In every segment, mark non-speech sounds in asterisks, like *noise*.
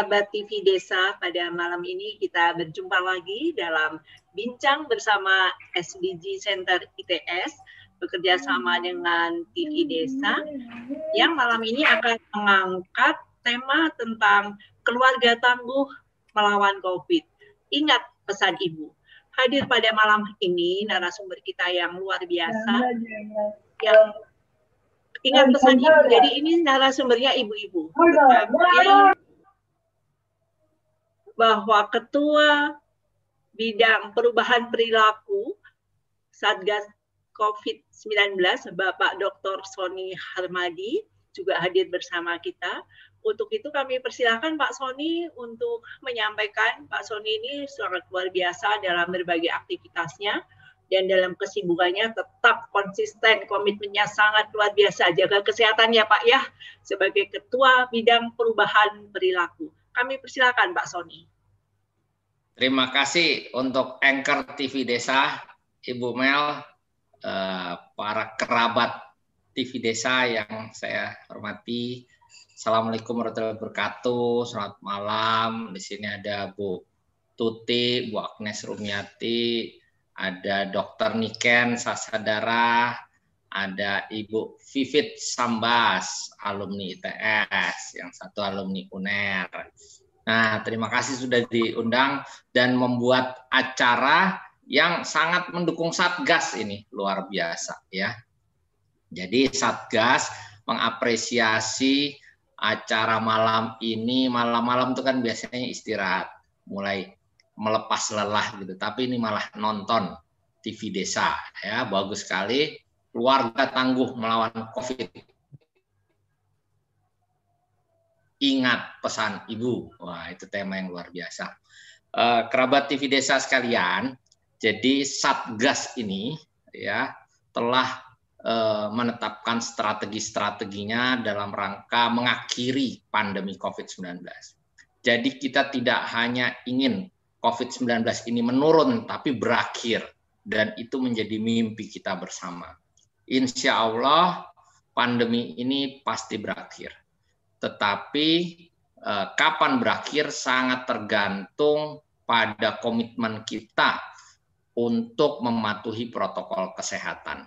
kerabat TV Desa, pada malam ini kita berjumpa lagi dalam bincang bersama SDG Center ITS bekerja sama dengan TV Desa yang malam ini akan mengangkat tema tentang keluarga tangguh melawan COVID. Ingat pesan ibu. Hadir pada malam ini narasumber kita yang luar biasa yang ingat pesan ibu. Jadi ini narasumbernya ibu-ibu bahwa ketua bidang perubahan perilaku Satgas COVID-19 Bapak Dr. Sony Harmadi juga hadir bersama kita. Untuk itu kami persilakan Pak Sony untuk menyampaikan Pak Sony ini sangat luar biasa dalam berbagai aktivitasnya dan dalam kesibukannya tetap konsisten komitmennya sangat luar biasa jaga kesehatan ya Pak ya sebagai ketua bidang perubahan perilaku. Kami persilakan Pak Sony. Terima kasih untuk Anchor TV Desa, Ibu Mel, eh, para kerabat TV Desa yang saya hormati. Assalamualaikum warahmatullahi wabarakatuh. Selamat malam. Di sini ada Bu Tuti, Bu Agnes Rumiati, ada Dr. Niken Sasadara, ada Ibu Vivit Sambas, alumni ITS, yang satu alumni UNER Nah, terima kasih sudah diundang dan membuat acara yang sangat mendukung Satgas ini luar biasa ya. Jadi Satgas mengapresiasi acara malam ini. Malam-malam itu kan biasanya istirahat, mulai melepas lelah gitu. Tapi ini malah nonton TV desa ya, bagus sekali. Keluarga tangguh melawan COVID ingat pesan ibu. Wah, itu tema yang luar biasa. Uh, kerabat TV Desa sekalian, jadi Satgas ini ya telah uh, menetapkan strategi-strateginya dalam rangka mengakhiri pandemi COVID-19. Jadi kita tidak hanya ingin COVID-19 ini menurun, tapi berakhir. Dan itu menjadi mimpi kita bersama. Insya Allah pandemi ini pasti berakhir tetapi eh, kapan berakhir sangat tergantung pada komitmen kita untuk mematuhi protokol kesehatan.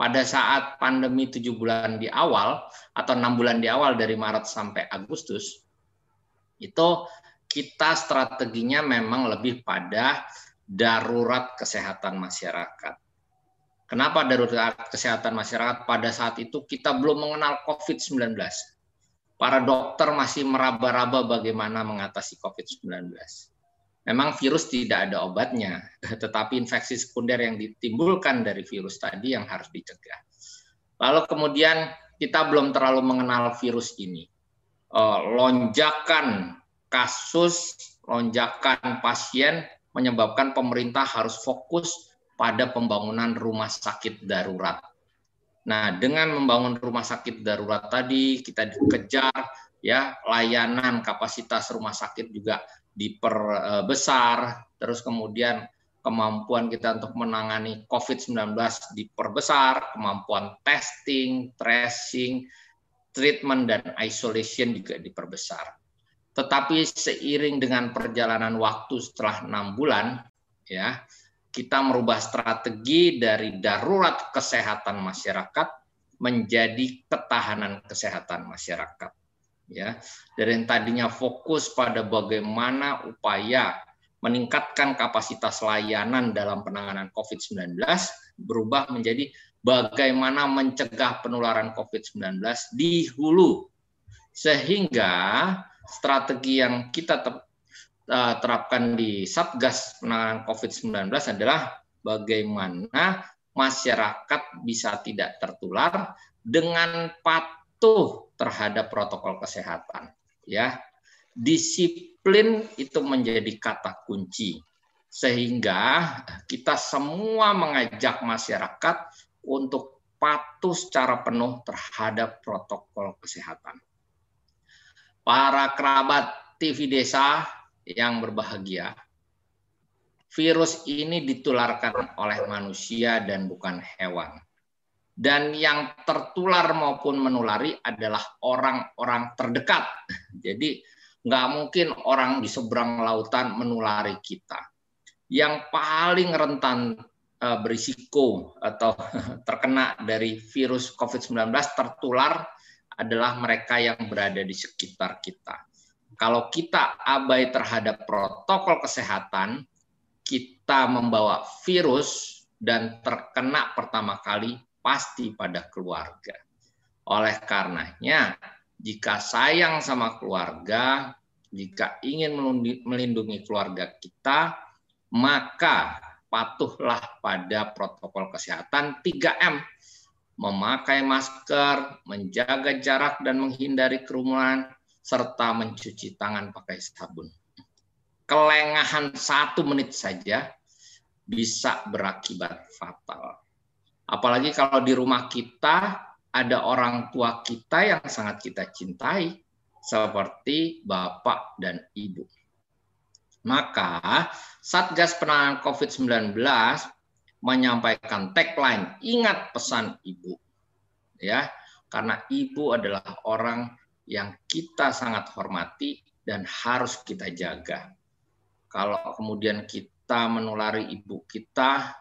Pada saat pandemi tujuh bulan di awal atau enam bulan di awal dari Maret sampai Agustus, itu kita strateginya memang lebih pada darurat kesehatan masyarakat. Kenapa darurat kesehatan masyarakat pada saat itu kita belum mengenal COVID-19. Para dokter masih meraba-raba bagaimana mengatasi COVID-19. Memang virus tidak ada obatnya, *laughs* tetapi infeksi sekunder yang ditimbulkan dari virus tadi yang harus dicegah. Lalu kemudian kita belum terlalu mengenal virus ini. Eh, lonjakan kasus, lonjakan pasien menyebabkan pemerintah harus fokus pada pembangunan rumah sakit darurat. Nah, dengan membangun rumah sakit darurat tadi kita dikejar ya layanan kapasitas rumah sakit juga diperbesar, terus kemudian kemampuan kita untuk menangani COVID-19 diperbesar, kemampuan testing, tracing, treatment dan isolation juga diperbesar. Tetapi seiring dengan perjalanan waktu setelah enam bulan, ya kita merubah strategi dari darurat kesehatan masyarakat menjadi ketahanan kesehatan masyarakat. Ya, dari yang tadinya fokus pada bagaimana upaya meningkatkan kapasitas layanan dalam penanganan COVID-19 berubah menjadi bagaimana mencegah penularan COVID-19 di hulu. Sehingga strategi yang kita Eh, terapkan di Satgas penanganan COVID-19 adalah bagaimana masyarakat bisa tidak tertular dengan patuh terhadap protokol kesehatan. Ya, disiplin itu menjadi kata kunci sehingga kita semua mengajak masyarakat untuk patuh secara penuh terhadap protokol kesehatan. Para kerabat TV Desa yang berbahagia, virus ini ditularkan oleh manusia dan bukan hewan. Dan yang tertular maupun menulari adalah orang-orang terdekat. *laughs* Jadi Nggak mungkin orang di seberang lautan menulari kita. Yang paling rentan uh, berisiko atau *laughs* terkena dari virus COVID-19 tertular adalah mereka yang berada di sekitar kita. Kalau kita abai terhadap protokol kesehatan, kita membawa virus dan terkena pertama kali pasti pada keluarga. Oleh karenanya, jika sayang sama keluarga, jika ingin melindungi keluarga kita, maka patuhlah pada protokol kesehatan 3M. Memakai masker, menjaga jarak dan menghindari kerumunan, serta mencuci tangan pakai sabun. Kelengahan satu menit saja bisa berakibat fatal. Apalagi kalau di rumah kita ada orang tua kita yang sangat kita cintai, seperti bapak dan ibu. Maka Satgas Penanganan COVID-19 menyampaikan tagline, ingat pesan ibu. Ya, karena ibu adalah orang yang kita sangat hormati dan harus kita jaga. Kalau kemudian kita menulari ibu kita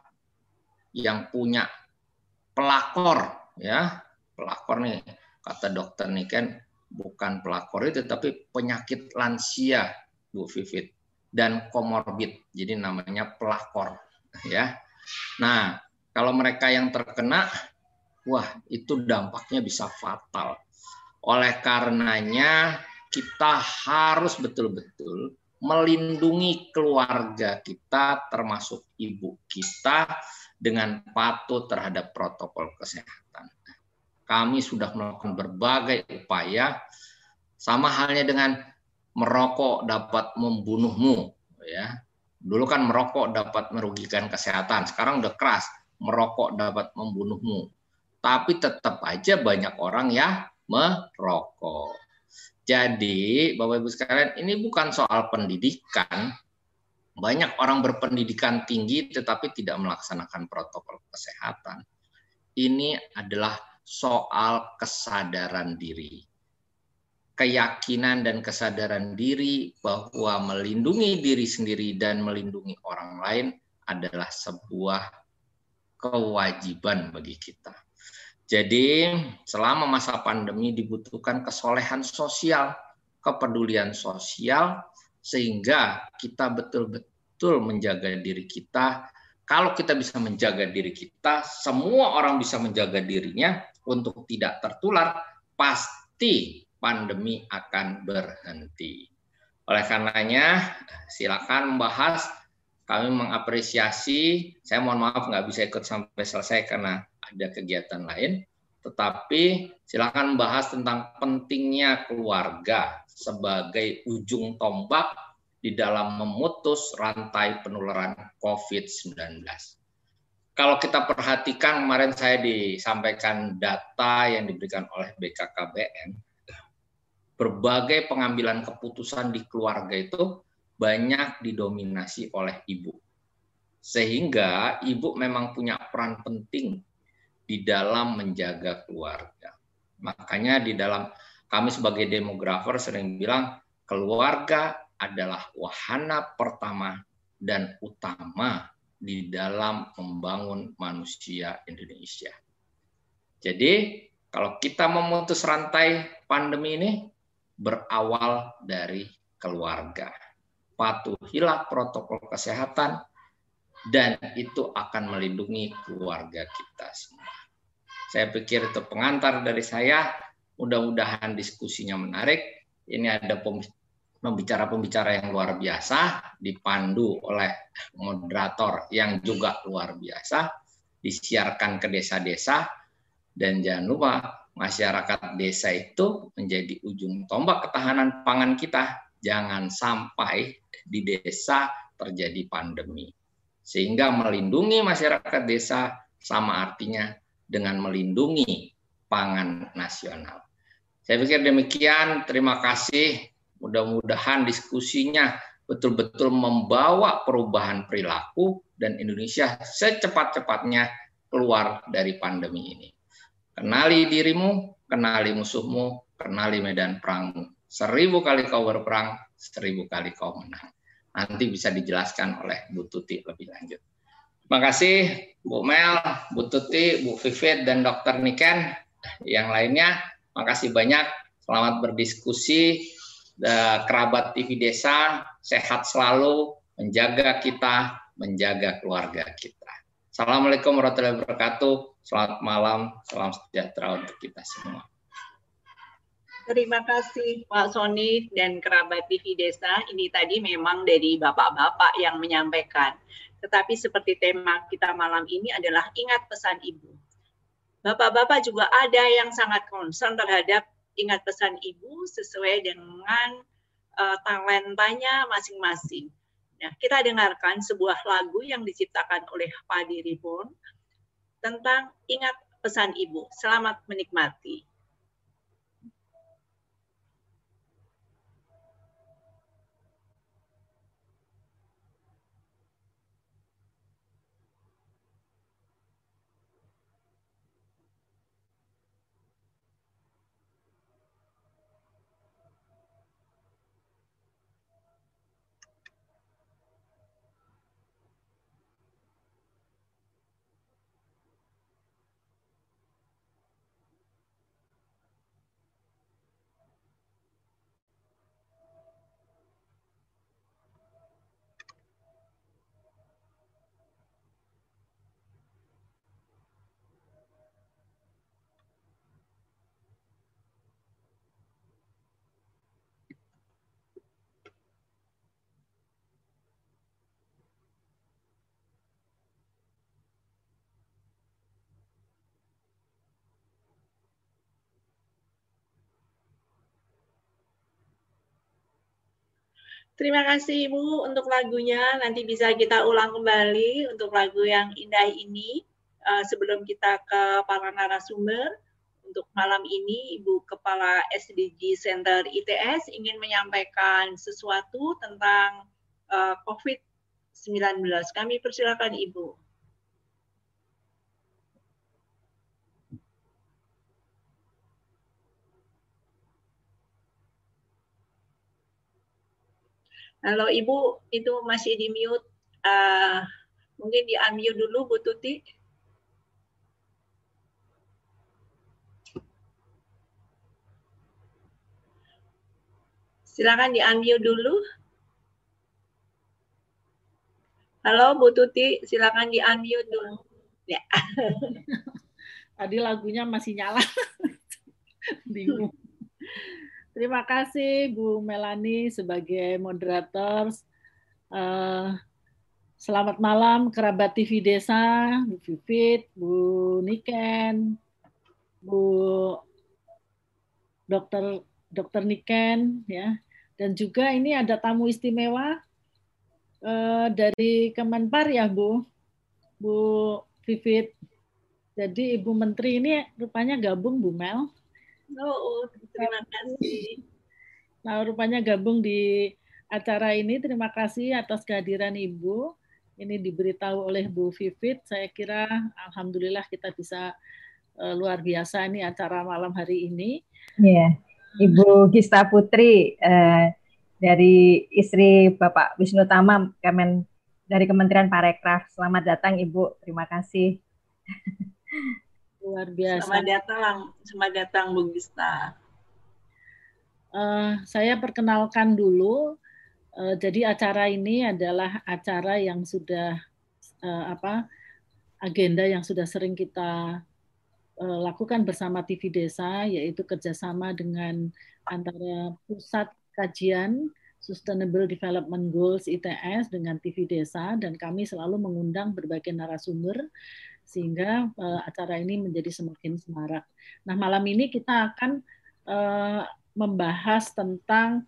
yang punya pelakor, ya pelakor nih kata dokter nih kan bukan pelakor itu tapi penyakit lansia Bu Vivit dan komorbid jadi namanya pelakor ya nah kalau mereka yang terkena wah itu dampaknya bisa fatal oleh karenanya kita harus betul-betul melindungi keluarga kita termasuk ibu kita dengan patuh terhadap protokol kesehatan. Kami sudah melakukan berbagai upaya sama halnya dengan merokok dapat membunuhmu ya. Dulu kan merokok dapat merugikan kesehatan, sekarang udah keras merokok dapat membunuhmu. Tapi tetap aja banyak orang yang merokok. Jadi, Bapak Ibu sekalian, ini bukan soal pendidikan. Banyak orang berpendidikan tinggi tetapi tidak melaksanakan protokol kesehatan. Ini adalah soal kesadaran diri. Keyakinan dan kesadaran diri bahwa melindungi diri sendiri dan melindungi orang lain adalah sebuah kewajiban bagi kita. Jadi selama masa pandemi dibutuhkan kesolehan sosial, kepedulian sosial, sehingga kita betul-betul menjaga diri kita. Kalau kita bisa menjaga diri kita, semua orang bisa menjaga dirinya untuk tidak tertular, pasti pandemi akan berhenti. Oleh karenanya, silakan membahas. Kami mengapresiasi. Saya mohon maaf nggak bisa ikut sampai selesai karena ada kegiatan lain, tetapi silakan membahas tentang pentingnya keluarga sebagai ujung tombak di dalam memutus rantai penularan COVID-19. Kalau kita perhatikan kemarin saya disampaikan data yang diberikan oleh BKKBN, berbagai pengambilan keputusan di keluarga itu banyak didominasi oleh ibu. Sehingga ibu memang punya peran penting di dalam menjaga keluarga. Makanya di dalam kami sebagai demografer sering bilang keluarga adalah wahana pertama dan utama di dalam membangun manusia Indonesia. Jadi kalau kita memutus rantai pandemi ini berawal dari keluarga. Patuhilah protokol kesehatan dan itu akan melindungi keluarga kita semua. Saya pikir itu pengantar dari saya. Mudah-mudahan diskusinya menarik. Ini ada pembicara-pembicara yang luar biasa, dipandu oleh moderator yang juga luar biasa, disiarkan ke desa-desa, dan jangan lupa masyarakat desa itu menjadi ujung tombak ketahanan pangan kita. Jangan sampai di desa terjadi pandemi. Sehingga melindungi masyarakat desa sama artinya dengan melindungi pangan nasional. Saya pikir demikian. Terima kasih. Mudah-mudahan diskusinya betul-betul membawa perubahan perilaku dan Indonesia secepat-cepatnya keluar dari pandemi ini. Kenali dirimu, kenali musuhmu, kenali medan perangmu. Seribu kali kau berperang, seribu kali kau menang. Nanti bisa dijelaskan oleh Bu Tuti lebih lanjut. Terima kasih Bu Mel, Bu Tuti, Bu Vivit, dan Dr. Niken. Yang lainnya, makasih banyak. Selamat berdiskusi. Kerabat TV Desa, sehat selalu, menjaga kita, menjaga keluarga kita. Assalamualaikum warahmatullahi wabarakatuh. Selamat malam, salam sejahtera untuk kita semua. Terima kasih Pak Sony dan kerabat TV Desa. Ini tadi memang dari bapak-bapak yang menyampaikan. Tetapi seperti tema kita malam ini adalah ingat pesan ibu. Bapak-bapak juga ada yang sangat concern terhadap ingat pesan ibu sesuai dengan uh, talentanya masing-masing. Nah, kita dengarkan sebuah lagu yang diciptakan oleh Padi Ribon tentang ingat pesan ibu. Selamat menikmati. Terima kasih Ibu untuk lagunya. Nanti bisa kita ulang kembali untuk lagu yang indah ini. Uh, sebelum kita ke para narasumber, untuk malam ini Ibu Kepala SDG Center ITS ingin menyampaikan sesuatu tentang uh, eh, COVID-19. Kami persilakan Ibu. Halo Ibu, itu masih di mute. Uh, mungkin di unmute dulu Bu Tuti. Silakan di unmute dulu. Halo Bu Tuti, silakan di unmute dulu. Ya. *laughs* Tadi lagunya masih nyala. *laughs* Bingung. Terima kasih Bu Melani sebagai moderator. Uh, selamat malam kerabat TV Desa, Bu Vivit, Bu Niken, Bu Dokter Dokter Niken, ya. Dan juga ini ada tamu istimewa uh, dari Kemenpar ya Bu, Bu Vivit. Jadi Ibu Menteri ini rupanya gabung Bu Mel. Oh, terima kasih. Nah, rupanya gabung di acara ini. Terima kasih atas kehadiran Ibu. Ini diberitahu oleh Bu Vivit. Saya kira alhamdulillah kita bisa uh, luar biasa ini acara malam hari ini. Iya. Ibu Gista Putri uh, dari istri Bapak Wisnu Tama Kemen dari Kementerian Parekraf. Selamat datang Ibu. Terima kasih. Luar biasa. Selamat datang, selamat datang Bu Gista. Uh, saya perkenalkan dulu. Uh, jadi acara ini adalah acara yang sudah uh, apa agenda yang sudah sering kita uh, lakukan bersama TV Desa, yaitu kerjasama dengan antara pusat kajian Sustainable Development Goals ITS dengan TV Desa dan kami selalu mengundang berbagai narasumber sehingga uh, acara ini menjadi semakin semarak. Nah, malam ini kita akan uh, membahas tentang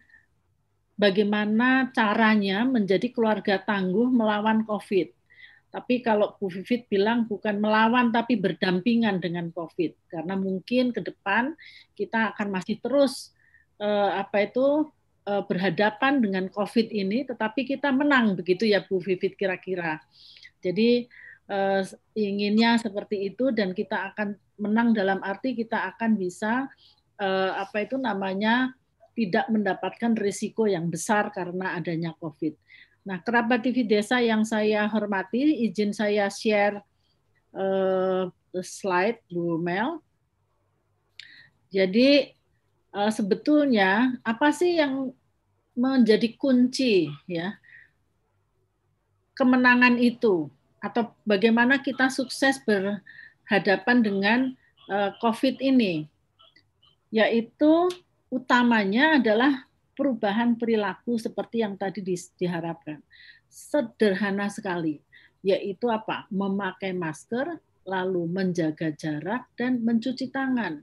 bagaimana caranya menjadi keluarga tangguh melawan COVID. Tapi kalau Bu Vivit bilang bukan melawan tapi berdampingan dengan COVID, karena mungkin ke depan kita akan masih terus uh, apa itu uh, berhadapan dengan COVID ini, tetapi kita menang begitu ya Bu Vivit kira-kira. Jadi uh, inginnya seperti itu dan kita akan menang dalam arti kita akan bisa uh, apa itu namanya tidak mendapatkan risiko yang besar karena adanya COVID. Nah, kerabat TV Desa yang saya hormati, izin saya share uh, slide Bu Mel. Jadi uh, sebetulnya apa sih yang menjadi kunci ya kemenangan itu atau bagaimana kita sukses berhadapan dengan uh, COVID ini? Yaitu utamanya adalah perubahan perilaku seperti yang tadi di, diharapkan. Sederhana sekali, yaitu apa? Memakai masker, lalu menjaga jarak dan mencuci tangan.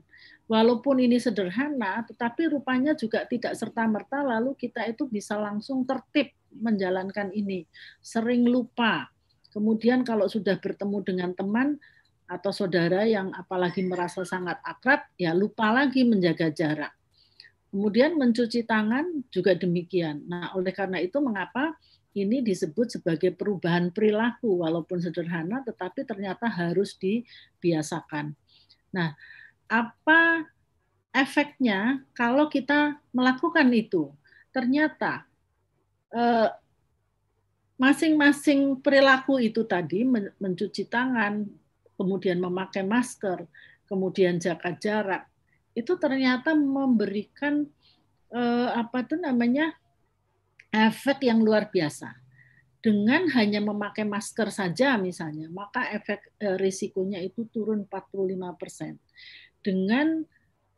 Walaupun ini sederhana, tetapi rupanya juga tidak serta-merta lalu kita itu bisa langsung tertib menjalankan ini. Sering lupa. Kemudian kalau sudah bertemu dengan teman atau saudara yang apalagi merasa sangat akrab, ya lupa lagi menjaga jarak. Kemudian mencuci tangan juga demikian. Nah, oleh karena itu mengapa ini disebut sebagai perubahan perilaku walaupun sederhana tetapi ternyata harus dibiasakan. Nah, apa efeknya kalau kita melakukan itu? Ternyata eh, masing-masing perilaku itu tadi mencuci tangan, kemudian memakai masker, kemudian jaga jarak, itu ternyata memberikan eh, apa itu namanya efek yang luar biasa. Dengan hanya memakai masker saja misalnya, maka efek eh, risikonya itu turun 45%. Dengan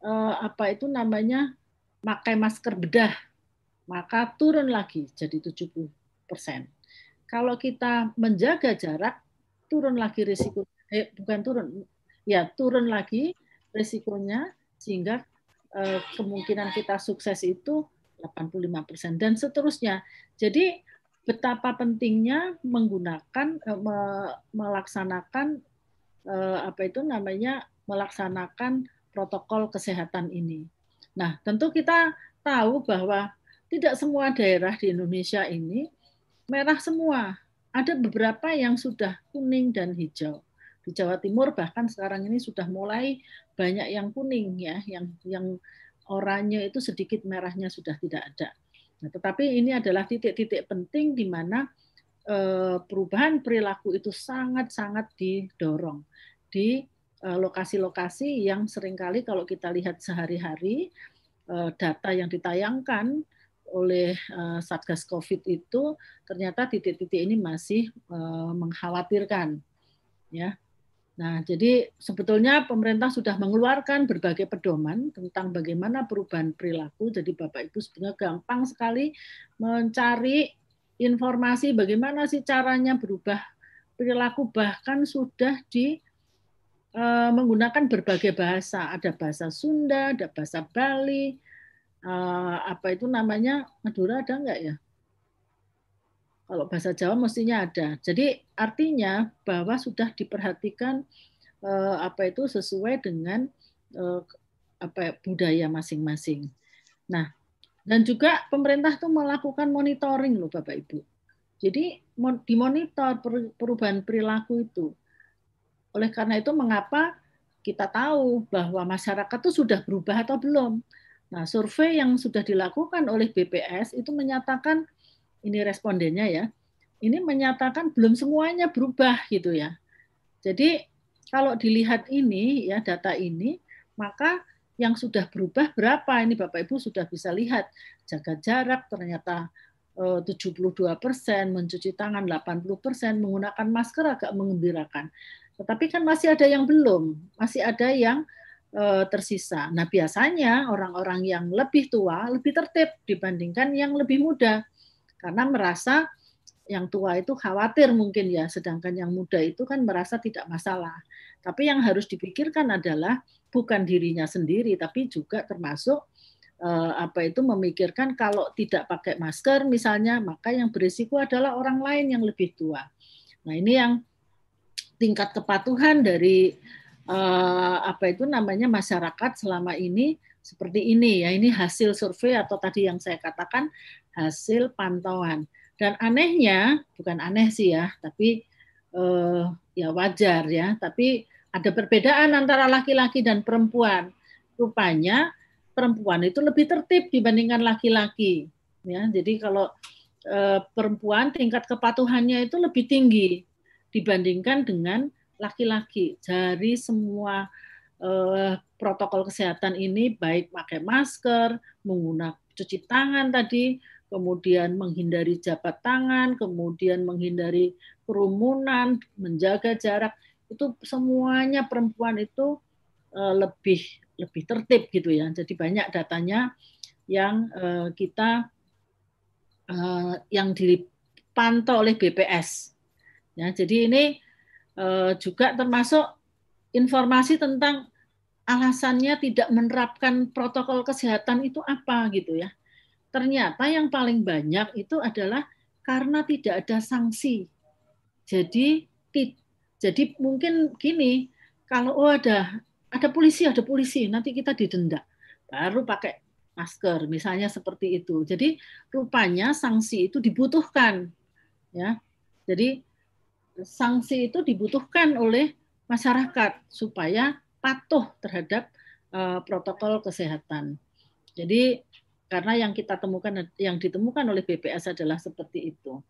eh, apa itu namanya pakai masker bedah, maka turun lagi jadi 70%. Kalau kita menjaga jarak, turun lagi risiko eh, bukan turun, ya turun lagi risikonya sehingga eh, kemungkinan kita sukses itu 85% dan seterusnya. Jadi betapa pentingnya menggunakan eh, melaksanakan eh, apa itu namanya melaksanakan protokol kesehatan ini. Nah, tentu kita tahu bahwa tidak semua daerah di Indonesia ini merah semua. Ada beberapa yang sudah kuning dan hijau di Jawa Timur bahkan sekarang ini sudah mulai banyak yang kuning ya, yang yang oranye itu sedikit merahnya sudah tidak ada. Nah, tetapi ini adalah titik-titik penting di mana eh, perubahan perilaku itu sangat-sangat didorong di eh, lokasi-lokasi yang sering kali kalau kita lihat sehari-hari eh, data yang ditayangkan oleh Satgas Covid itu ternyata titik-titik ini masih mengkhawatirkan ya Nah, jadi sebetulnya pemerintah sudah mengeluarkan berbagai pedoman tentang bagaimana perubahan perilaku. Jadi Bapak Ibu sebenarnya gampang sekali mencari informasi bagaimana sih caranya berubah perilaku bahkan sudah di uh, menggunakan berbagai bahasa. Ada bahasa Sunda, ada bahasa Bali, uh, apa itu namanya Madura ada enggak ya? Kalau bahasa Jawa mestinya ada. Jadi artinya bahwa sudah diperhatikan eh, apa itu sesuai dengan eh, apa budaya masing-masing. Nah, dan juga pemerintah itu melakukan monitoring loh Bapak Ibu. Jadi dimonitor perubahan perilaku itu. Oleh karena itu mengapa kita tahu bahwa masyarakat itu sudah berubah atau belum. Nah, survei yang sudah dilakukan oleh BPS itu menyatakan ini respondennya ya, ini menyatakan belum semuanya berubah gitu ya. Jadi kalau dilihat ini ya data ini, maka yang sudah berubah berapa ini Bapak Ibu sudah bisa lihat jaga jarak ternyata 72 eh, persen, mencuci tangan 80 persen, menggunakan masker agak mengembirakan. Tetapi kan masih ada yang belum, masih ada yang eh, tersisa. Nah biasanya orang-orang yang lebih tua lebih tertib dibandingkan yang lebih muda karena merasa yang tua itu khawatir mungkin ya, sedangkan yang muda itu kan merasa tidak masalah. Tapi yang harus dipikirkan adalah bukan dirinya sendiri, tapi juga termasuk eh, apa itu memikirkan kalau tidak pakai masker misalnya, maka yang berisiko adalah orang lain yang lebih tua. Nah ini yang tingkat kepatuhan dari eh, apa itu namanya masyarakat selama ini seperti ini ya. Ini hasil survei atau tadi yang saya katakan hasil pantauan. Dan anehnya, bukan aneh sih ya, tapi eh, ya wajar ya, tapi ada perbedaan antara laki-laki dan perempuan. Rupanya perempuan itu lebih tertib dibandingkan laki-laki. Ya, jadi kalau e, perempuan tingkat kepatuhannya itu lebih tinggi dibandingkan dengan laki-laki. Dari semua e, protokol kesehatan ini baik pakai masker, menggunakan cuci tangan tadi, kemudian menghindari jabat tangan, kemudian menghindari kerumunan, menjaga jarak, itu semuanya perempuan itu uh, lebih lebih tertib gitu ya. Jadi banyak datanya yang uh, kita uh, yang dipantau oleh BPS. Ya, jadi ini uh, juga termasuk informasi tentang alasannya tidak menerapkan protokol kesehatan itu apa gitu ya. Ternyata yang paling banyak itu adalah karena tidak ada sanksi. Jadi jadi mungkin gini, kalau oh ada ada polisi, ada polisi, nanti kita didenda. Baru pakai masker, misalnya seperti itu. Jadi rupanya sanksi itu dibutuhkan, ya. Jadi sanksi itu dibutuhkan oleh masyarakat supaya patuh terhadap uh, protokol kesehatan. Jadi karena yang kita temukan yang ditemukan oleh BPS adalah seperti itu.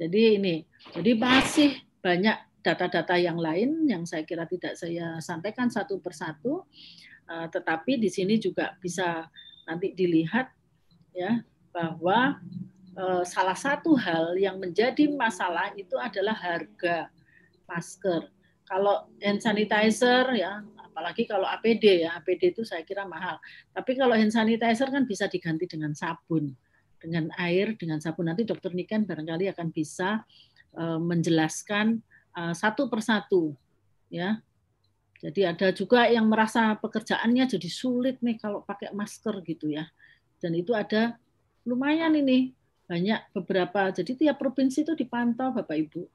Jadi ini, jadi masih banyak data-data yang lain yang saya kira tidak saya sampaikan satu persatu, uh, tetapi di sini juga bisa nanti dilihat ya bahwa uh, salah satu hal yang menjadi masalah itu adalah harga masker. Kalau hand sanitizer ya, apalagi kalau APD ya, APD itu saya kira mahal. Tapi kalau hand sanitizer kan bisa diganti dengan sabun, dengan air, dengan sabun. Nanti dokter Niken barangkali akan bisa uh, menjelaskan Eh, satu persatu ya jadi ada juga yang merasa pekerjaannya jadi sulit nih kalau pakai masker gitu ya dan itu ada lumayan ini banyak beberapa jadi tiap provinsi itu dipantau bapak ibu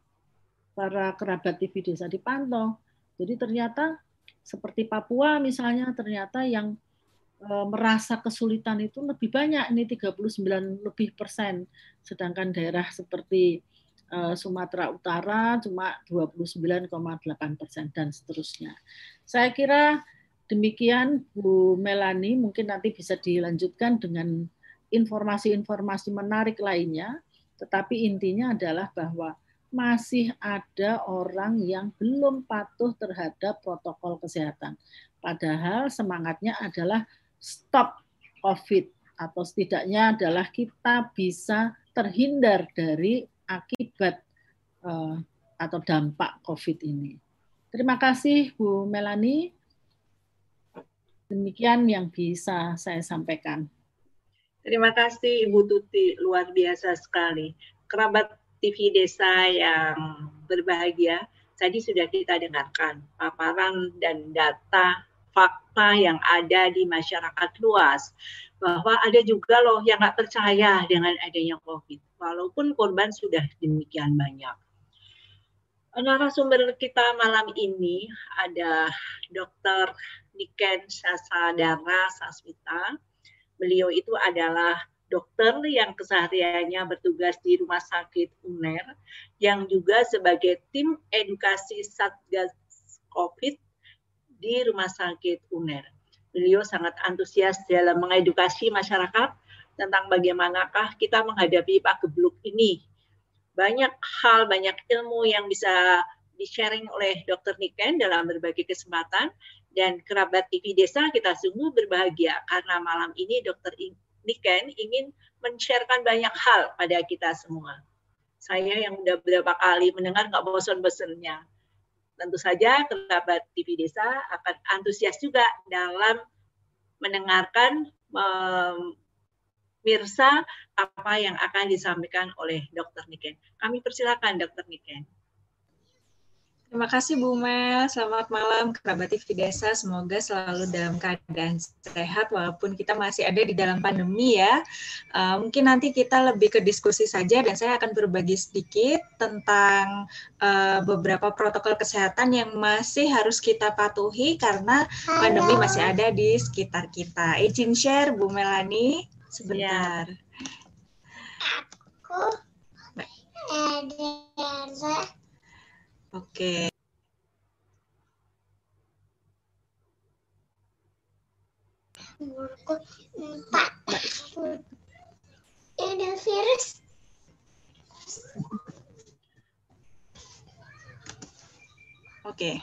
para kerabat TV desa dipantau. Jadi ternyata seperti Papua misalnya ternyata yang e, merasa kesulitan itu lebih banyak ini 39 lebih persen. Sedangkan daerah seperti Eh, Sumatera Utara cuma 29,8 persen dan seterusnya. Saya kira demikian Bu Melani, mungkin nanti bisa dilanjutkan dengan informasi-informasi menarik lainnya, tetapi intinya adalah bahwa masih ada orang yang belum patuh terhadap protokol kesehatan. Padahal semangatnya adalah stop COVID atau setidaknya adalah kita bisa terhindar dari akibat uh, atau dampak COVID ini. Terima kasih Bu Melani. Demikian yang bisa saya sampaikan. Terima kasih Ibu Tuti, luar biasa sekali. Kerabat TV Desa yang berbahagia, tadi sudah kita dengarkan paparan dan data fakta yang ada di masyarakat luas bahwa ada juga loh yang nggak percaya dengan adanya COVID, walaupun korban sudah demikian banyak. Narasumber kita malam ini ada Dr. Niken Sasadara Sasmita. Beliau itu adalah dokter yang kesehariannya bertugas di Rumah Sakit UNER, yang juga sebagai tim edukasi Satgas COVID di Rumah Sakit UNER. Beliau sangat antusias dalam mengedukasi masyarakat tentang bagaimanakah kita menghadapi Pak Gebluk ini. Banyak hal, banyak ilmu yang bisa di-sharing oleh Dr. Niken dalam berbagai kesempatan dan kerabat TV Desa kita sungguh berbahagia karena malam ini Dr. Niken ingin men-sharekan banyak hal pada kita semua. Saya yang udah beberapa kali mendengar nggak bosan-bosannya tentu saja kerabat TV Desa akan antusias juga dalam mendengarkan um, Mirsa apa yang akan disampaikan oleh Dr. Niken. Kami persilakan Dr. Niken. Terima kasih Bu Mel. Selamat malam kerabat TV Desa. Semoga selalu dalam keadaan sehat walaupun kita masih ada di dalam pandemi ya. Uh, mungkin nanti kita lebih ke diskusi saja dan saya akan berbagi sedikit tentang uh, beberapa protokol kesehatan yang masih harus kita patuhi karena pandemi masih ada di sekitar kita. Izin share Bu Melani sebentar. Aku ada Oke. Okay. Empat. Ada virus. Oke. Okay.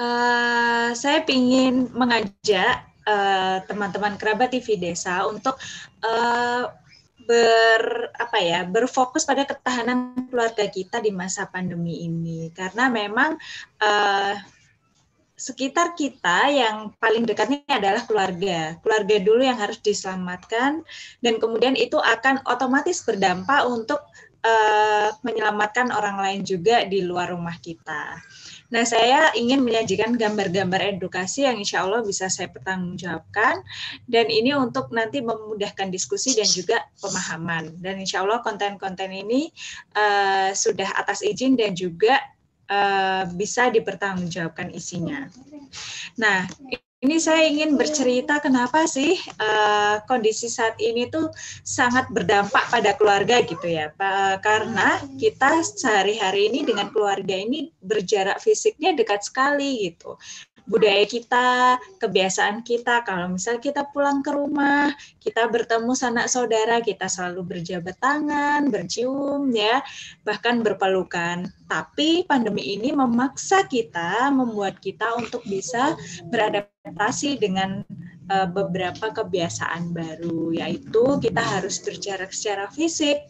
Uh, saya ingin mengajak eh, teman-teman uh, kerabat TV Desa untuk uh, ber apa ya berfokus pada ketahanan keluarga kita di masa pandemi ini karena memang uh, sekitar kita yang paling dekatnya adalah keluarga. Keluarga dulu yang harus diselamatkan dan kemudian itu akan otomatis berdampak untuk uh, menyelamatkan orang lain juga di luar rumah kita. Nah, saya ingin menyajikan gambar-gambar edukasi yang insya Allah bisa saya pertanggungjawabkan, dan ini untuk nanti memudahkan diskusi dan juga pemahaman. Dan insya Allah konten-konten ini uh, sudah atas izin dan juga uh, bisa dipertanggungjawabkan isinya. Nah, ini saya ingin bercerita kenapa sih uh, kondisi saat ini tuh sangat berdampak pada keluarga gitu ya, Pak. Karena kita sehari-hari ini dengan keluarga ini berjarak fisiknya dekat sekali gitu budaya kita, kebiasaan kita. Kalau misal kita pulang ke rumah, kita bertemu sanak saudara, kita selalu berjabat tangan, bercium, ya, bahkan berpelukan. Tapi pandemi ini memaksa kita, membuat kita untuk bisa beradaptasi dengan uh, beberapa kebiasaan baru, yaitu kita harus berjarak secara fisik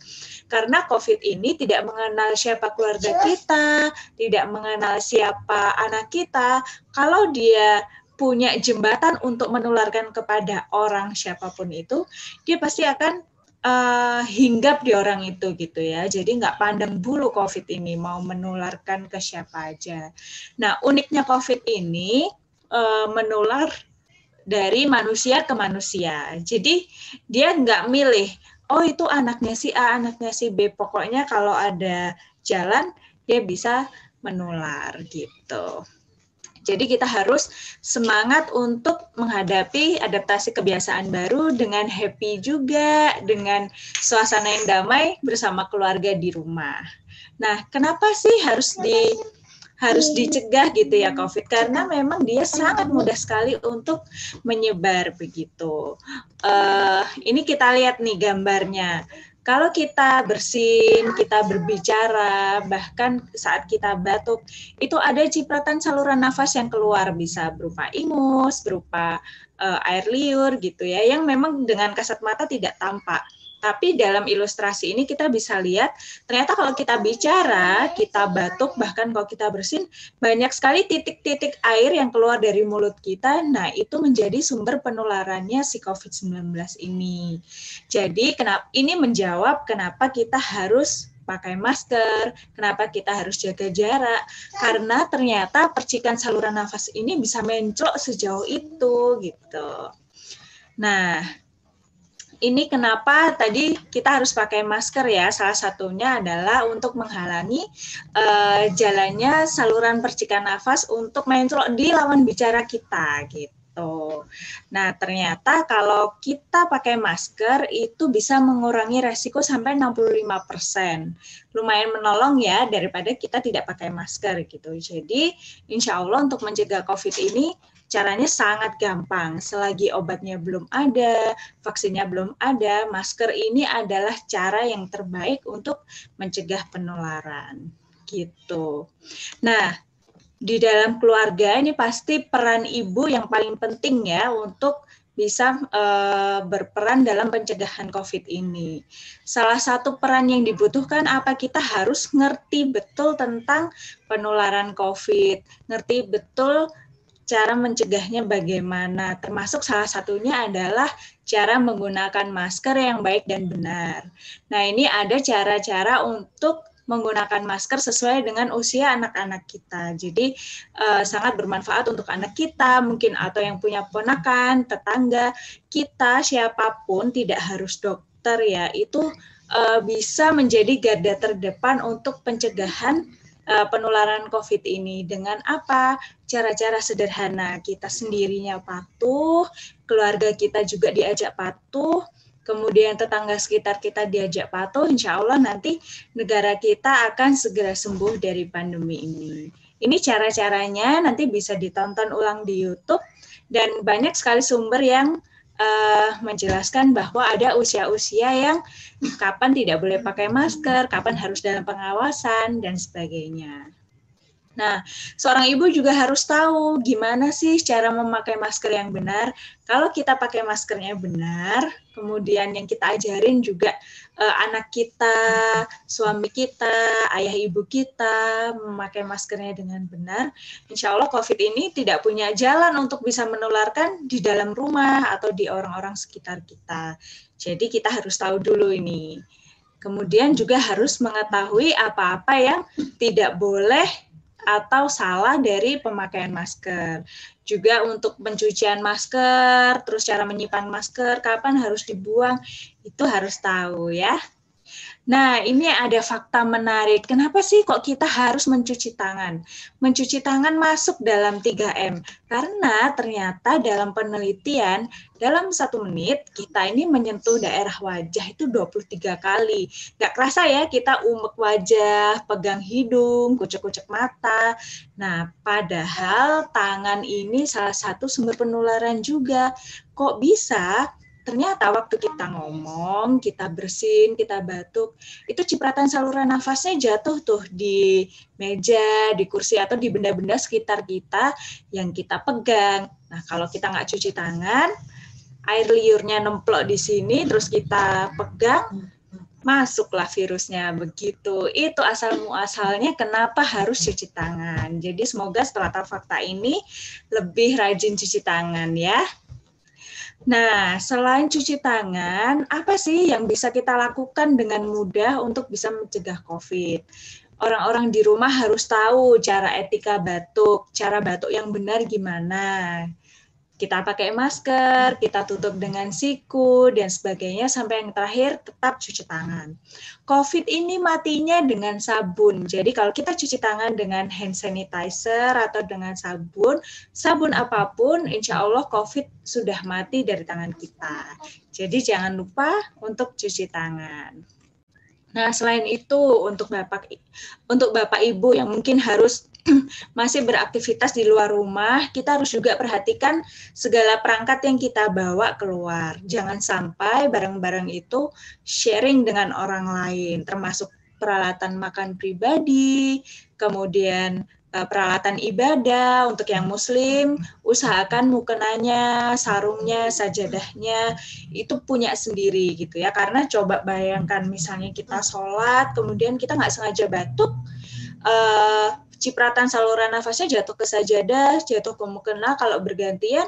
karena COVID ini tidak mengenal siapa keluarga kita, tidak mengenal siapa anak kita. Kalau dia punya jembatan untuk menularkan kepada orang siapa pun itu, dia pasti akan uh, hinggap di orang itu gitu ya. Jadi nggak pandang bulu COVID ini mau menularkan ke siapa aja. Nah uniknya COVID ini uh, menular dari manusia ke manusia. Jadi dia nggak milih oh itu anaknya si A, anaknya si B. Pokoknya kalau ada jalan dia bisa menular gitu. Jadi kita harus semangat untuk menghadapi adaptasi kebiasaan baru dengan happy juga, dengan suasana yang damai bersama keluarga di rumah. Nah, kenapa sih harus di harus dicegah gitu ya COVID karena memang dia sangat mudah sekali untuk menyebar begitu. Uh, ini kita lihat nih gambarnya. Kalau kita bersin, kita berbicara, bahkan saat kita batuk, itu ada cipratan saluran nafas yang keluar bisa berupa ingus, berupa uh, air liur gitu ya, yang memang dengan kasat mata tidak tampak. Tapi dalam ilustrasi ini kita bisa lihat ternyata kalau kita bicara, kita batuk, bahkan kalau kita bersin, banyak sekali titik-titik air yang keluar dari mulut kita. Nah, itu menjadi sumber penularannya si COVID-19 ini. Jadi, kenapa ini menjawab kenapa kita harus pakai masker, kenapa kita harus jaga jarak, karena ternyata percikan saluran nafas ini bisa menclok sejauh itu gitu. Nah, ini kenapa tadi kita harus pakai masker ya. Salah satunya adalah untuk menghalangi uh, jalannya saluran percikan nafas untuk mencolok di lawan bicara kita gitu. Nah, ternyata kalau kita pakai masker itu bisa mengurangi resiko sampai 65%. Lumayan menolong ya daripada kita tidak pakai masker gitu. Jadi, insya Allah untuk mencegah COVID ini Caranya sangat gampang. Selagi obatnya belum ada, vaksinnya belum ada, masker ini adalah cara yang terbaik untuk mencegah penularan. Gitu. Nah, di dalam keluarga ini pasti peran ibu yang paling penting ya untuk bisa e, berperan dalam pencegahan COVID ini. Salah satu peran yang dibutuhkan apa kita harus ngerti betul tentang penularan COVID, ngerti betul cara mencegahnya bagaimana. Termasuk salah satunya adalah cara menggunakan masker yang baik dan benar. Nah, ini ada cara-cara untuk menggunakan masker sesuai dengan usia anak-anak kita. Jadi uh, sangat bermanfaat untuk anak kita, mungkin atau yang punya ponakan, tetangga kita, siapa pun tidak harus dokter ya. Itu uh, bisa menjadi garda terdepan untuk pencegahan uh, penularan COVID ini dengan apa? Cara-cara sederhana kita sendirinya patuh, keluarga kita juga diajak patuh, kemudian tetangga sekitar kita diajak patuh, insya Allah nanti negara kita akan segera sembuh dari pandemi ini. Ini cara-caranya nanti bisa ditonton ulang di YouTube dan banyak sekali sumber yang uh, menjelaskan bahwa ada usia-usia yang kapan tidak boleh pakai masker, kapan harus dalam pengawasan dan sebagainya. Nah, seorang ibu juga harus tahu gimana sih cara memakai masker yang benar. Kalau kita pakai maskernya benar, kemudian yang kita ajarin juga eh, anak kita, suami kita, ayah ibu kita memakai maskernya dengan benar, insya Allah COVID ini tidak punya jalan untuk bisa menularkan di dalam rumah atau di orang-orang sekitar kita. Jadi kita harus tahu dulu ini. Kemudian juga harus mengetahui apa-apa yang tidak boleh atau salah dari pemakaian masker. Juga untuk pencucian masker, terus cara menyimpan masker, kapan harus dibuang, itu harus tahu ya. Nah, ini ada fakta menarik. Kenapa sih kok kita harus mencuci tangan? Mencuci tangan masuk dalam 3M. Karena ternyata dalam penelitian, dalam satu menit kita ini menyentuh daerah wajah itu 23 kali. Gak kerasa ya kita umek wajah, pegang hidung, kucek-kucek mata. Nah, padahal tangan ini salah satu sumber penularan juga. Kok bisa? Ternyata waktu kita ngomong, kita bersin, kita batuk, itu cipratan saluran nafasnya jatuh tuh di meja, di kursi atau di benda-benda sekitar kita yang kita pegang. Nah, kalau kita nggak cuci tangan, air liurnya nemplok di sini, terus kita pegang, masuklah virusnya begitu. Itu asal muasalnya kenapa harus cuci tangan. Jadi semoga setelah tahu fakta ini lebih rajin cuci tangan ya. Nah, selain cuci tangan, apa sih yang bisa kita lakukan dengan mudah untuk bisa mencegah COVID? Orang-orang di rumah harus tahu cara etika batuk, cara batuk yang benar gimana kita pakai masker, kita tutup dengan siku, dan sebagainya, sampai yang terakhir tetap cuci tangan. COVID ini matinya dengan sabun, jadi kalau kita cuci tangan dengan hand sanitizer atau dengan sabun, sabun apa pun, insya Allah COVID sudah mati dari tangan kita. Jadi jangan lupa untuk cuci tangan. Nah, selain itu untuk Bapak untuk Bapak Ibu yang mungkin harus *clears throat* masih beraktivitas di luar rumah, kita harus juga perhatikan segala perangkat yang kita bawa keluar. Jangan sampai barang-barang itu sharing dengan orang lain, termasuk peralatan makan pribadi, kemudian Eh, peralatan ibadah untuk yang muslim usahakan mukenanya sarungnya sajadahnya itu punya sendiri gitu ya karena coba bayangkan misalnya kita sholat kemudian kita nggak sengaja batuk uh, cipratan saluran nafasnya jatuh ke sajadah, jatuh ke mukena kalau bergantian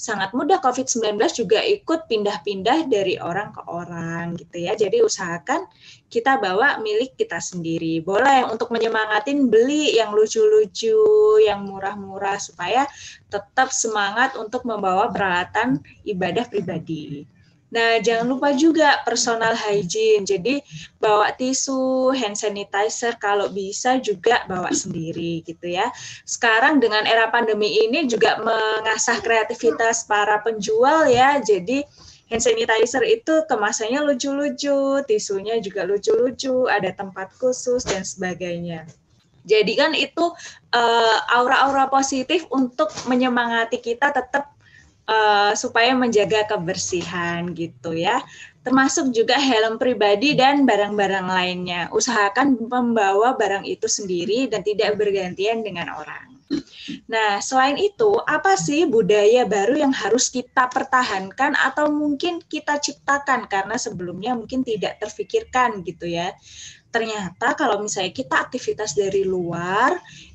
sangat mudah COVID-19 juga ikut pindah-pindah dari orang ke orang gitu ya. Jadi usahakan kita bawa milik kita sendiri. Boleh untuk menyemangatin beli yang lucu-lucu, yang murah-murah supaya tetap semangat untuk membawa peralatan ibadah pribadi. Nah, jangan lupa juga personal hygiene. Jadi, bawa tisu, hand sanitizer kalau bisa juga bawa sendiri gitu ya. Sekarang dengan era pandemi ini juga mengasah kreativitas para penjual ya. Jadi, hand sanitizer itu kemasannya lucu-lucu, tisunya juga lucu-lucu, ada tempat khusus dan sebagainya. Jadi kan itu uh, aura-aura positif untuk menyemangati kita tetap uh, supaya menjaga kebersihan gitu ya. Termasuk juga helm pribadi dan barang-barang lainnya. Usahakan membawa barang itu sendiri dan tidak bergantian dengan orang. Nah, selain itu, apa sih budaya baru yang harus kita pertahankan atau mungkin kita ciptakan karena sebelumnya mungkin tidak terfikirkan gitu ya. Ternyata kalau misalnya kita aktivitas dari luar,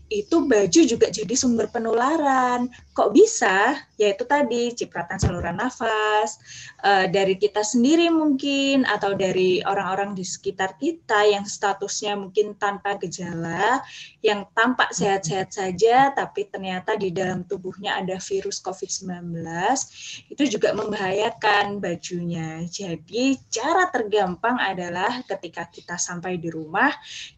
itu baju juga jadi sumber penularan. Kok bisa? Yaitu tadi cipratan saluran nafas uh, dari kita sendiri mungkin atau dari orang-orang di sekitar kita yang statusnya mungkin tanpa gejala, yang tampak sehat-sehat saja tapi ternyata di dalam tubuhnya ada virus COVID-19, itu juga membahayakan bajunya. Jadi cara tergampang adalah ketika kita sampai di rumah,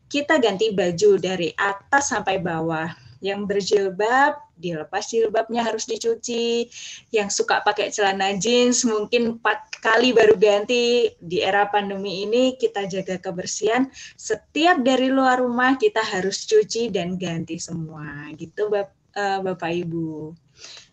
kita ganti baju dari atas sampai bawah. Yang berjilbab, dilepas jilbabnya harus dicuci. Yang suka pakai celana jeans mungkin empat kali baru ganti. Di era pandemi ini kita jaga kebersihan. Setiap dari luar rumah kita harus cuci dan ganti semua. Gitu Bapak, uh, Bapak Ibu.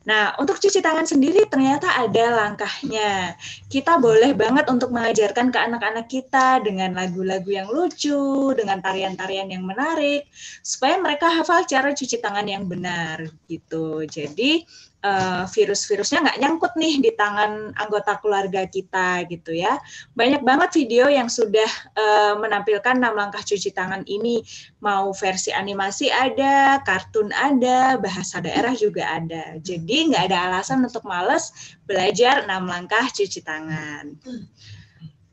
Nah, untuk cuci tangan sendiri ternyata ada langkahnya. Kita boleh banget untuk mengajarkan ke anak-anak kita dengan lagu-lagu yang lucu, dengan tarian-tarian yang menarik, supaya mereka hafal cara cuci tangan yang benar gitu. Jadi, uh, virus-virusnya nggak nyangkut nih di tangan anggota keluarga kita gitu ya. Banyak banget video yang sudah uh, menampilkan enam langkah cuci tangan ini. Mau versi animasi ada, kartun ada, bahasa daerah juga ada. Jadi nggak ada alasan untuk males belajar enam langkah cuci tangan.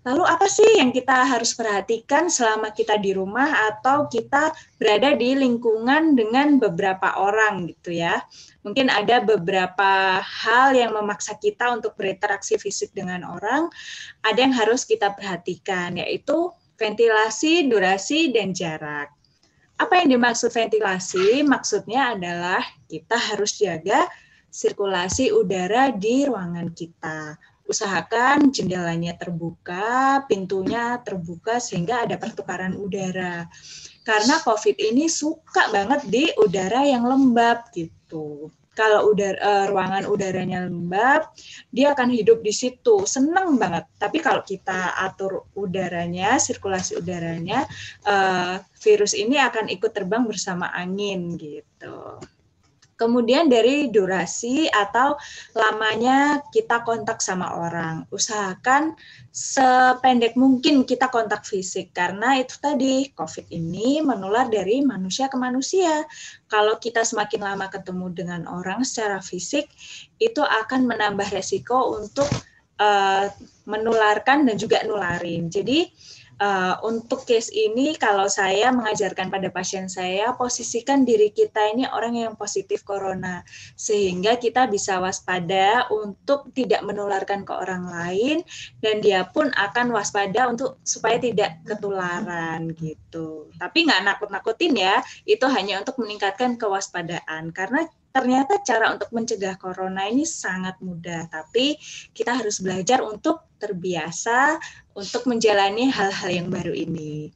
Lalu apa sih yang kita harus perhatikan selama kita di rumah atau kita berada di lingkungan dengan beberapa orang gitu ya? Mungkin ada beberapa hal yang memaksa kita untuk berinteraksi fisik dengan orang, ada yang harus kita perhatikan yaitu ventilasi, durasi, dan jarak. Apa yang dimaksud ventilasi? Maksudnya adalah kita harus jaga sirkulasi udara di ruangan kita usahakan jendelanya terbuka, pintunya terbuka sehingga ada pertukaran udara. Karena COVID ini suka banget di udara yang lembab gitu. Kalau udara, uh, ruangan udaranya lembab, dia akan hidup di situ, seneng banget. Tapi kalau kita atur udaranya, sirkulasi udaranya, uh, virus ini akan ikut terbang bersama angin gitu. Kemudian dari durasi atau lamanya kita kontak sama orang. Usahakan sependek mungkin kita kontak fisik karena itu tadi COVID ini menular dari manusia ke manusia. Kalau kita semakin lama ketemu dengan orang secara fisik, itu akan menambah resiko untuk uh, menularkan dan juga nularin. Jadi uh, untuk case ini kalau saya mengajarkan pada pasien saya posisikan diri kita ini orang yang positif corona. Sehingga kita bisa waspada untuk tidak menularkan ke orang lain dan dia pun akan waspada untuk supaya tidak ketularan gitu. Tapi nggak nakut-nakutin ya, itu hanya untuk meningkatkan kewaspadaan. Karena ternyata cara untuk mencegah corona ini sangat mudah, tapi kita harus belajar untuk terbiasa untuk menjalani hal-hal yang baru ini.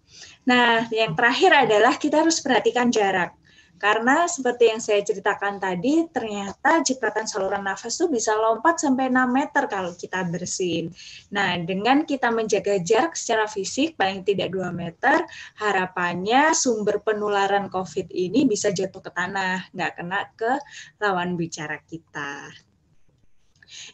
Nah, yang terakhir adalah kita harus perhatikan jarak. Karena seperti yang saya ceritakan tadi, ternyata cipratan saluran nafas itu bisa lompat sampai 6 meter kalau kita bersin. Nah, dengan kita menjaga jarak secara fisik paling tidak 2 meter, harapannya sumber penularan COVID ini bisa jatuh ke tanah, nggak kena ke lawan bicara kita.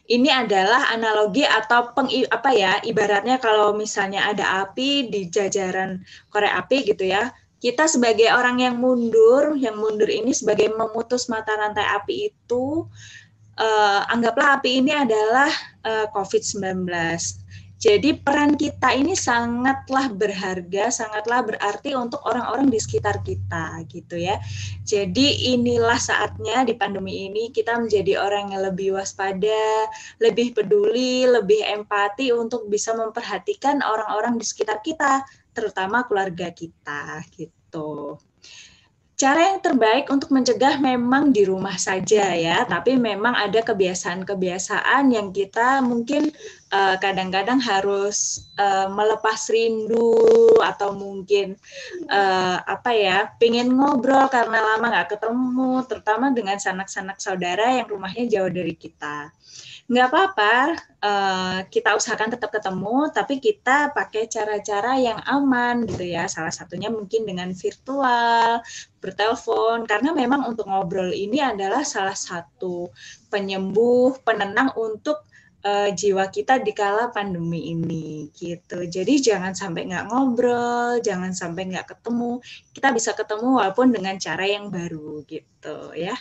Ini adalah analogi atau peng, apa ya ibaratnya kalau misalnya ada api di jajaran korek api gitu ya kita sebagai orang yang mundur, yang mundur ini sebagai memutus mata rantai api itu, uh, anggaplah api ini adalah eh, COVID-19. Jadi peran kita ini sangatlah berharga, sangatlah berarti untuk orang-orang di sekitar kita gitu ya. Jadi inilah saatnya di pandemi ini kita menjadi orang yang lebih waspada, lebih peduli, lebih empati untuk bisa memperhatikan orang-orang di sekitar kita terutama keluarga kita gitu. Cara yang terbaik untuk mencegah memang di rumah saja ya, tapi memang ada kebiasaan-kebiasaan yang kita mungkin eh, kadang-kadang harus uh, melepas rindu atau mungkin uh, apa ya, pengen ngobrol karena lama nggak ketemu, terutama dengan sanak-sanak saudara yang rumahnya jauh dari kita nggak apa-apa uh, kita usahakan tetap ketemu tapi kita pakai cara-cara yang aman gitu ya salah satunya mungkin dengan virtual bertelepon karena memang untuk ngobrol ini adalah salah satu penyembuh penenang untuk uh, jiwa kita di kala pandemi ini gitu. Jadi jangan sampai nggak ngobrol, jangan sampai nggak ketemu. Kita bisa ketemu walaupun dengan cara yang baru gitu ya.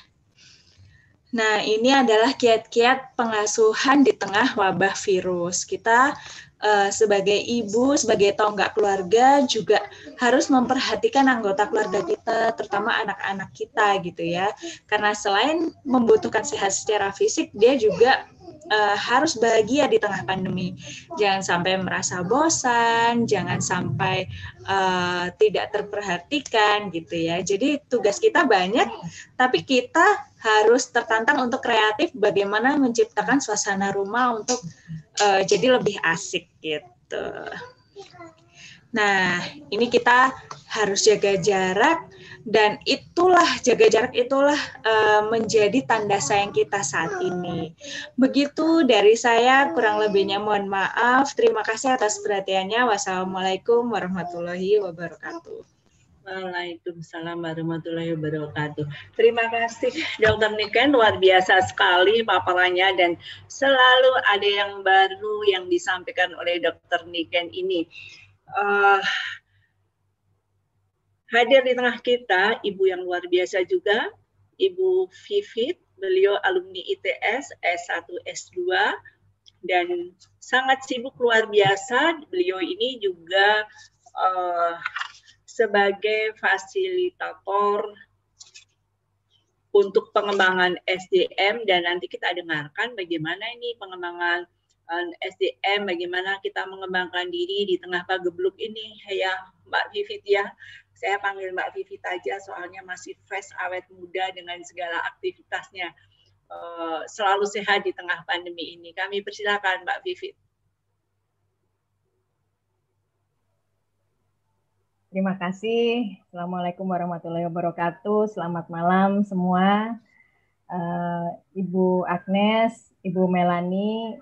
Nah, ini adalah kiat-kiat pengasuhan di tengah wabah virus. Kita uh, sebagai ibu, sebagai tonggak keluarga juga harus memperhatikan anggota keluarga kita, terutama anak-anak kita gitu ya. Karena selain membutuhkan sehat secara fisik, dia juga uh, harus bahagia di tengah pandemi. Jangan sampai merasa bosan, jangan sampai uh, tidak terperhatikan gitu ya. Jadi tugas kita banyak, tapi kita harus tertantang untuk kreatif bagaimana menciptakan suasana rumah untuk uh, jadi lebih asik gitu. Nah, ini kita harus jaga jarak, dan itulah jaga jarak itulah uh, menjadi tanda sayang kita saat ini. Begitu dari saya kurang lebihnya mohon maaf. Terima kasih atas perhatiannya. Wassalamualaikum warahmatullahi wabarakatuh. Waalaikumsalam warahmatullahi wabarakatuh. Terima kasih Dokter Niken, luar biasa sekali paparannya dan selalu ada yang baru yang disampaikan oleh Dokter Niken ini. Uh, hadir di tengah kita Ibu yang luar biasa juga, Ibu Vivit, beliau alumni ITS S1 S2 dan sangat sibuk luar biasa. Beliau ini juga uh, sebagai fasilitator untuk pengembangan SDM dan nanti kita dengarkan bagaimana ini pengembangan eh, SDM, bagaimana kita mengembangkan diri di tengah pagebluk ini ya Mbak Vivit ya. Saya panggil Mbak Vivit aja soalnya masih fresh, awet muda dengan segala aktivitasnya. Eh, selalu sehat di tengah pandemi ini. Kami persilakan Mbak Vivit. Terima kasih. Assalamualaikum warahmatullahi wabarakatuh. Selamat malam semua. Uh, Ibu Agnes, Ibu Melani,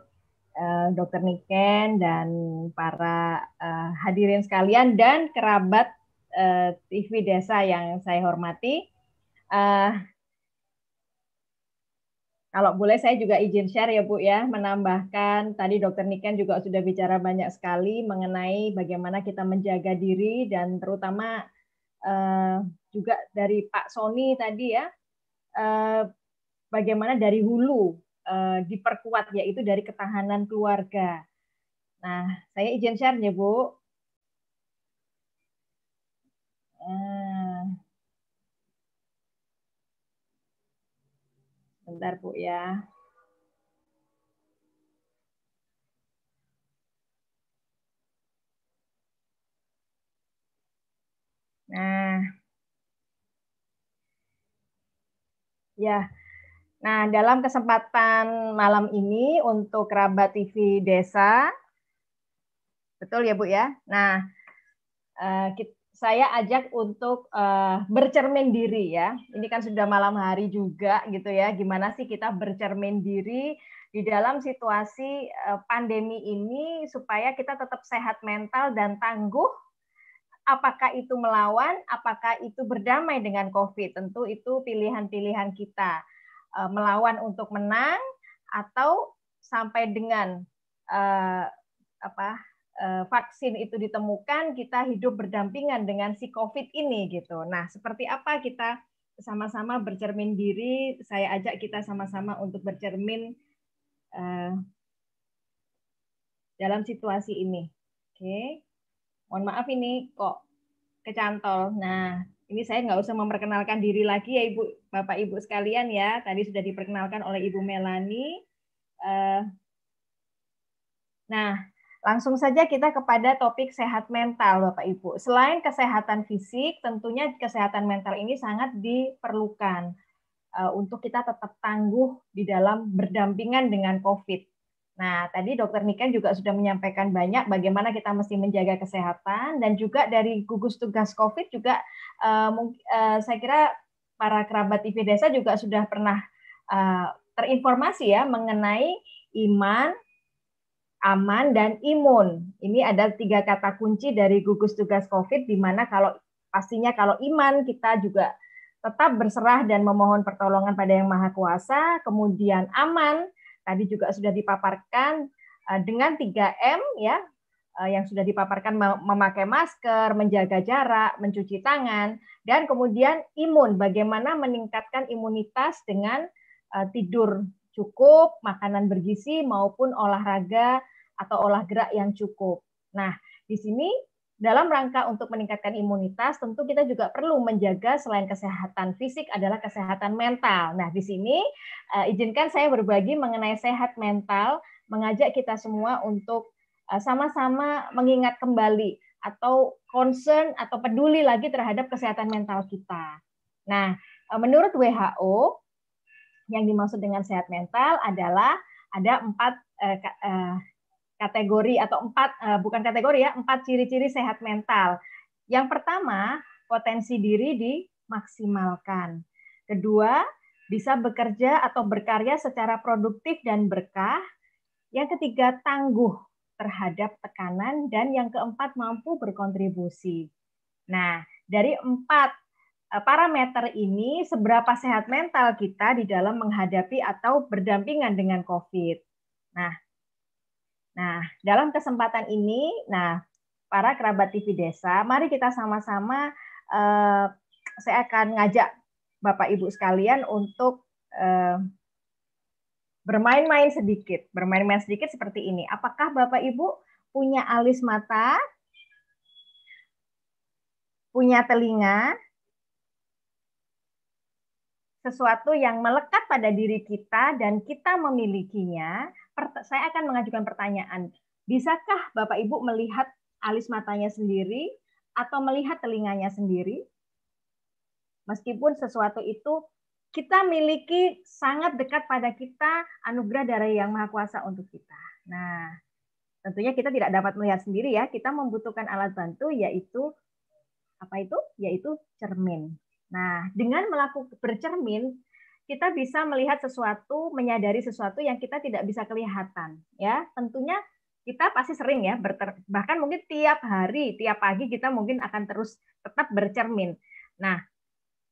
uh, Dokter Niken, dan para uh, hadirin sekalian dan kerabat uh, TV Desa yang saya hormati. Uh, kalau boleh saya juga izin share ya Bu ya, menambahkan tadi Dokter Niken juga sudah bicara banyak sekali mengenai bagaimana kita menjaga diri dan terutama eh, juga dari Pak Sony tadi ya, eh, bagaimana dari hulu eh, diperkuat yaitu dari ketahanan keluarga. Nah, saya izin share ya Bu. Eh, Bentar Bu ya. Nah, ya. Nah, dalam kesempatan malam ini untuk kerabat TV Desa, betul ya Bu ya. Nah, eh, kita saya ajak untuk uh, bercermin diri ya. Ini kan sudah malam hari juga gitu ya. Gimana sih kita bercermin diri di dalam situasi uh, pandemi ini supaya kita tetap sehat mental dan tangguh. Apakah itu melawan, apakah itu berdamai dengan COVID? Tentu itu pilihan-pilihan kita. Uh, melawan untuk menang atau sampai dengan uh, apa vaksin itu ditemukan, kita hidup berdampingan dengan si COVID ini gitu. Nah, seperti apa kita sama-sama bercermin diri? Saya ajak kita sama-sama untuk bercermin uh, dalam situasi ini. Oke, mohon maaf ini kok kecantol. Nah, ini saya nggak usah memperkenalkan diri lagi ya Ibu, Bapak Ibu sekalian ya. Tadi sudah diperkenalkan oleh Ibu Melani. Uh, nah, Langsung saja kita kepada topik sehat mental, Bapak Ibu. Selain kesehatan fisik, tentunya kesehatan mental ini sangat diperlukan uh, untuk kita tetap tangguh di dalam berdampingan dengan COVID. Nah, tadi Dokter Niken juga sudah menyampaikan banyak bagaimana kita mesti menjaga kesehatan dan juga dari gugus tugas COVID juga uh, uh, saya kira para kerabat TV desa juga sudah pernah terinformasi ya mengenai iman, aman, dan imun. Ini ada tiga kata kunci dari gugus tugas COVID, di mana kalau pastinya kalau iman kita juga tetap berserah dan memohon pertolongan pada Yang Maha Kuasa, kemudian aman, tadi juga sudah dipaparkan eh, dengan 3M ya, eh, yang sudah dipaparkan memakai masker, menjaga jarak, mencuci tangan, dan kemudian imun, bagaimana meningkatkan imunitas dengan eh, tidur cukup, makanan bergizi maupun olahraga atau olah gerak yang cukup. Nah, di sini dalam rangka untuk meningkatkan imunitas, tentu kita juga perlu menjaga selain kesehatan fisik adalah kesehatan mental. Nah, di sini uh, izinkan saya berbagi mengenai sehat mental, mengajak kita semua untuk uh, sama-sama mengingat kembali atau concern atau peduli lagi terhadap kesehatan mental kita. Nah, uh, menurut WHO yang dimaksud dengan sehat mental adalah ada empat uh, uh, kategori atau empat uh, bukan kategori ya empat ciri-ciri sehat mental. Yang pertama potensi diri maksimalkan. Kedua, bisa bekerja atau berkarya secara produktif dan berkah. Yang ketiga, tangguh terhadap tekanan. Dan yang keempat, mampu berkontribusi. Nah, dari empat eh, parameter ini, seberapa sehat mental kita di dalam menghadapi atau berdampingan dengan COVID. Nah, nah dalam kesempatan ini, nah para kerabat TV Desa, mari kita sama-sama, eh, saya akan ngajak Bapak Ibu sekalian untuk uh, bermain-main sedikit. Bermain-main sedikit seperti ini. Apakah Bapak Ibu punya alis mata? Punya telinga? Sesuatu yang melekat pada diri kita dan kita memilikinya. Saya akan mengajukan pertanyaan. Bisakah Bapak Ibu melihat alis matanya sendiri atau melihat telinganya sendiri? Meskipun sesuatu itu kita miliki sangat dekat pada kita anugerah dari Yang Maha Kuasa untuk kita. Nah, tentunya kita tidak dapat melihat sendiri ya. Kita membutuhkan alat bantu yaitu apa itu? Yaitu cermin. Nah, dengan melakukan bercermin, kita bisa melihat sesuatu, menyadari sesuatu yang kita tidak bisa kelihatan. Ya, tentunya kita pasti sering ya, berter, bahkan mungkin tiap hari, tiap pagi kita mungkin akan terus tetap bercermin. Nah,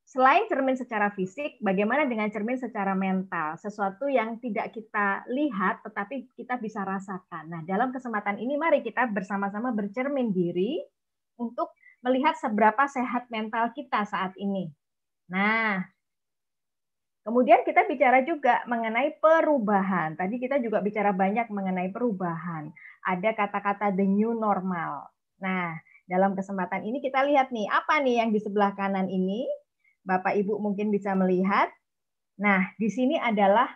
selain cermin secara fisik, bagaimana dengan cermin secara mental? Sesuatu yang tidak kita lihat, tetapi kita bisa rasakan. Nah, dalam kesempatan ini, mari kita bersama-sama bercermin diri untuk melihat seberapa sehat mental kita saat ini. Nah, kemudian kita bicara juga mengenai perubahan. Tadi kita juga bicara banyak mengenai perubahan. Ada kata-kata the new normal. Nah, dalam kesempatan ini kita lihat nih, apa nih yang di sebelah kanan ini? Bapak Ibu mungkin bisa melihat. Nah, di sini adalah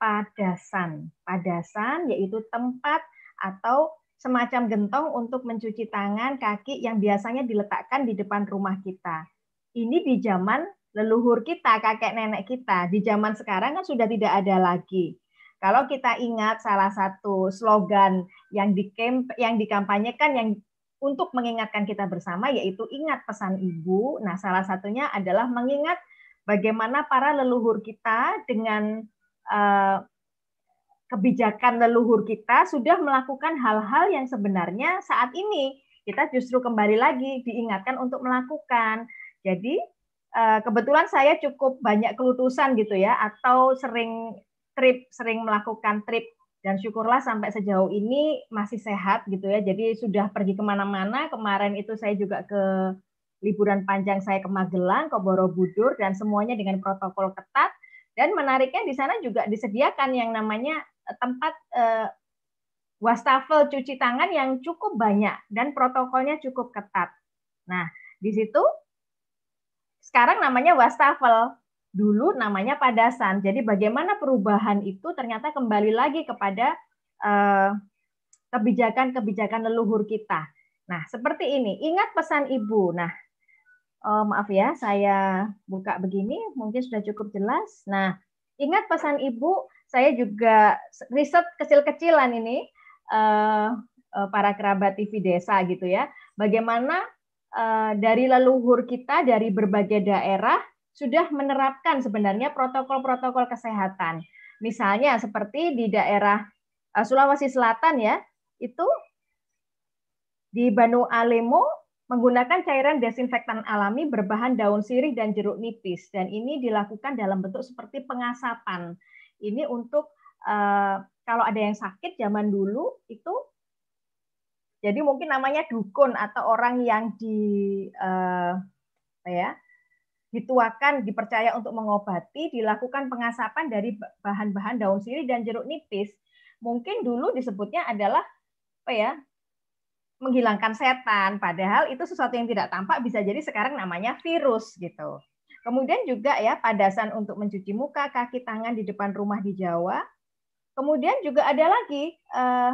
padasan. Padasan yaitu tempat atau semacam gentong untuk mencuci tangan, kaki yang biasanya diletakkan di depan rumah kita. Ini di zaman leluhur kita, kakek nenek kita. Di zaman sekarang kan sudah tidak ada lagi. Kalau kita ingat salah satu slogan yang di yang dikampanyekan yang untuk mengingatkan kita bersama yaitu ingat pesan ibu. Nah, salah satunya adalah mengingat bagaimana para leluhur kita dengan uh, kebijakan leluhur kita sudah melakukan hal-hal yang sebenarnya saat ini kita justru kembali lagi diingatkan untuk melakukan. Jadi uh, kebetulan saya cukup banyak kelutusan gitu ya atau sering trip sering melakukan trip dan syukurlah sampai sejauh ini masih sehat gitu ya. Jadi sudah pergi ke mana-mana. Kemarin itu saya juga ke liburan panjang saya ke Magelang, ke Borobudur, dan semuanya dengan protokol ketat. Dan menariknya di sana juga disediakan yang namanya eh, tempat eh, wastafel cuci tangan yang cukup banyak dan protokolnya cukup ketat. Nah, di situ sekarang namanya wastafel dulu namanya padasan. Jadi bagaimana perubahan itu ternyata kembali lagi kepada eh, kebijakan-kebijakan leluhur kita. Nah, seperti ini. Ingat pesan ibu. Nah, oh, maaf ya, saya buka begini, mungkin sudah cukup jelas. Nah, ingat pesan ibu. Saya juga riset kecil-kecilan ini eh, eh, para kerabat TV desa gitu ya. Bagaimana dari leluhur kita dari berbagai daerah sudah menerapkan sebenarnya protokol-protokol kesehatan. Misalnya seperti di daerah eh, Sulawesi Selatan ya, itu di Banu Alemo menggunakan cairan desinfektan alami berbahan daun sirih dan jeruk nipis dan ini dilakukan dalam bentuk seperti pengasapan. Ini untuk uh, kalau ada yang sakit zaman dulu itu jadi mungkin namanya dukun atau orang yang di apa ya dituakan, dipercaya untuk mengobati, dilakukan pengasapan dari bahan-bahan daun sirih dan jeruk nipis. Mungkin dulu disebutnya adalah apa ya? menghilangkan setan, padahal itu sesuatu yang tidak tampak bisa jadi sekarang namanya virus gitu. Kemudian juga ya padasan untuk mencuci muka, kaki, tangan di depan rumah di Jawa. Kemudian juga ada lagi eh,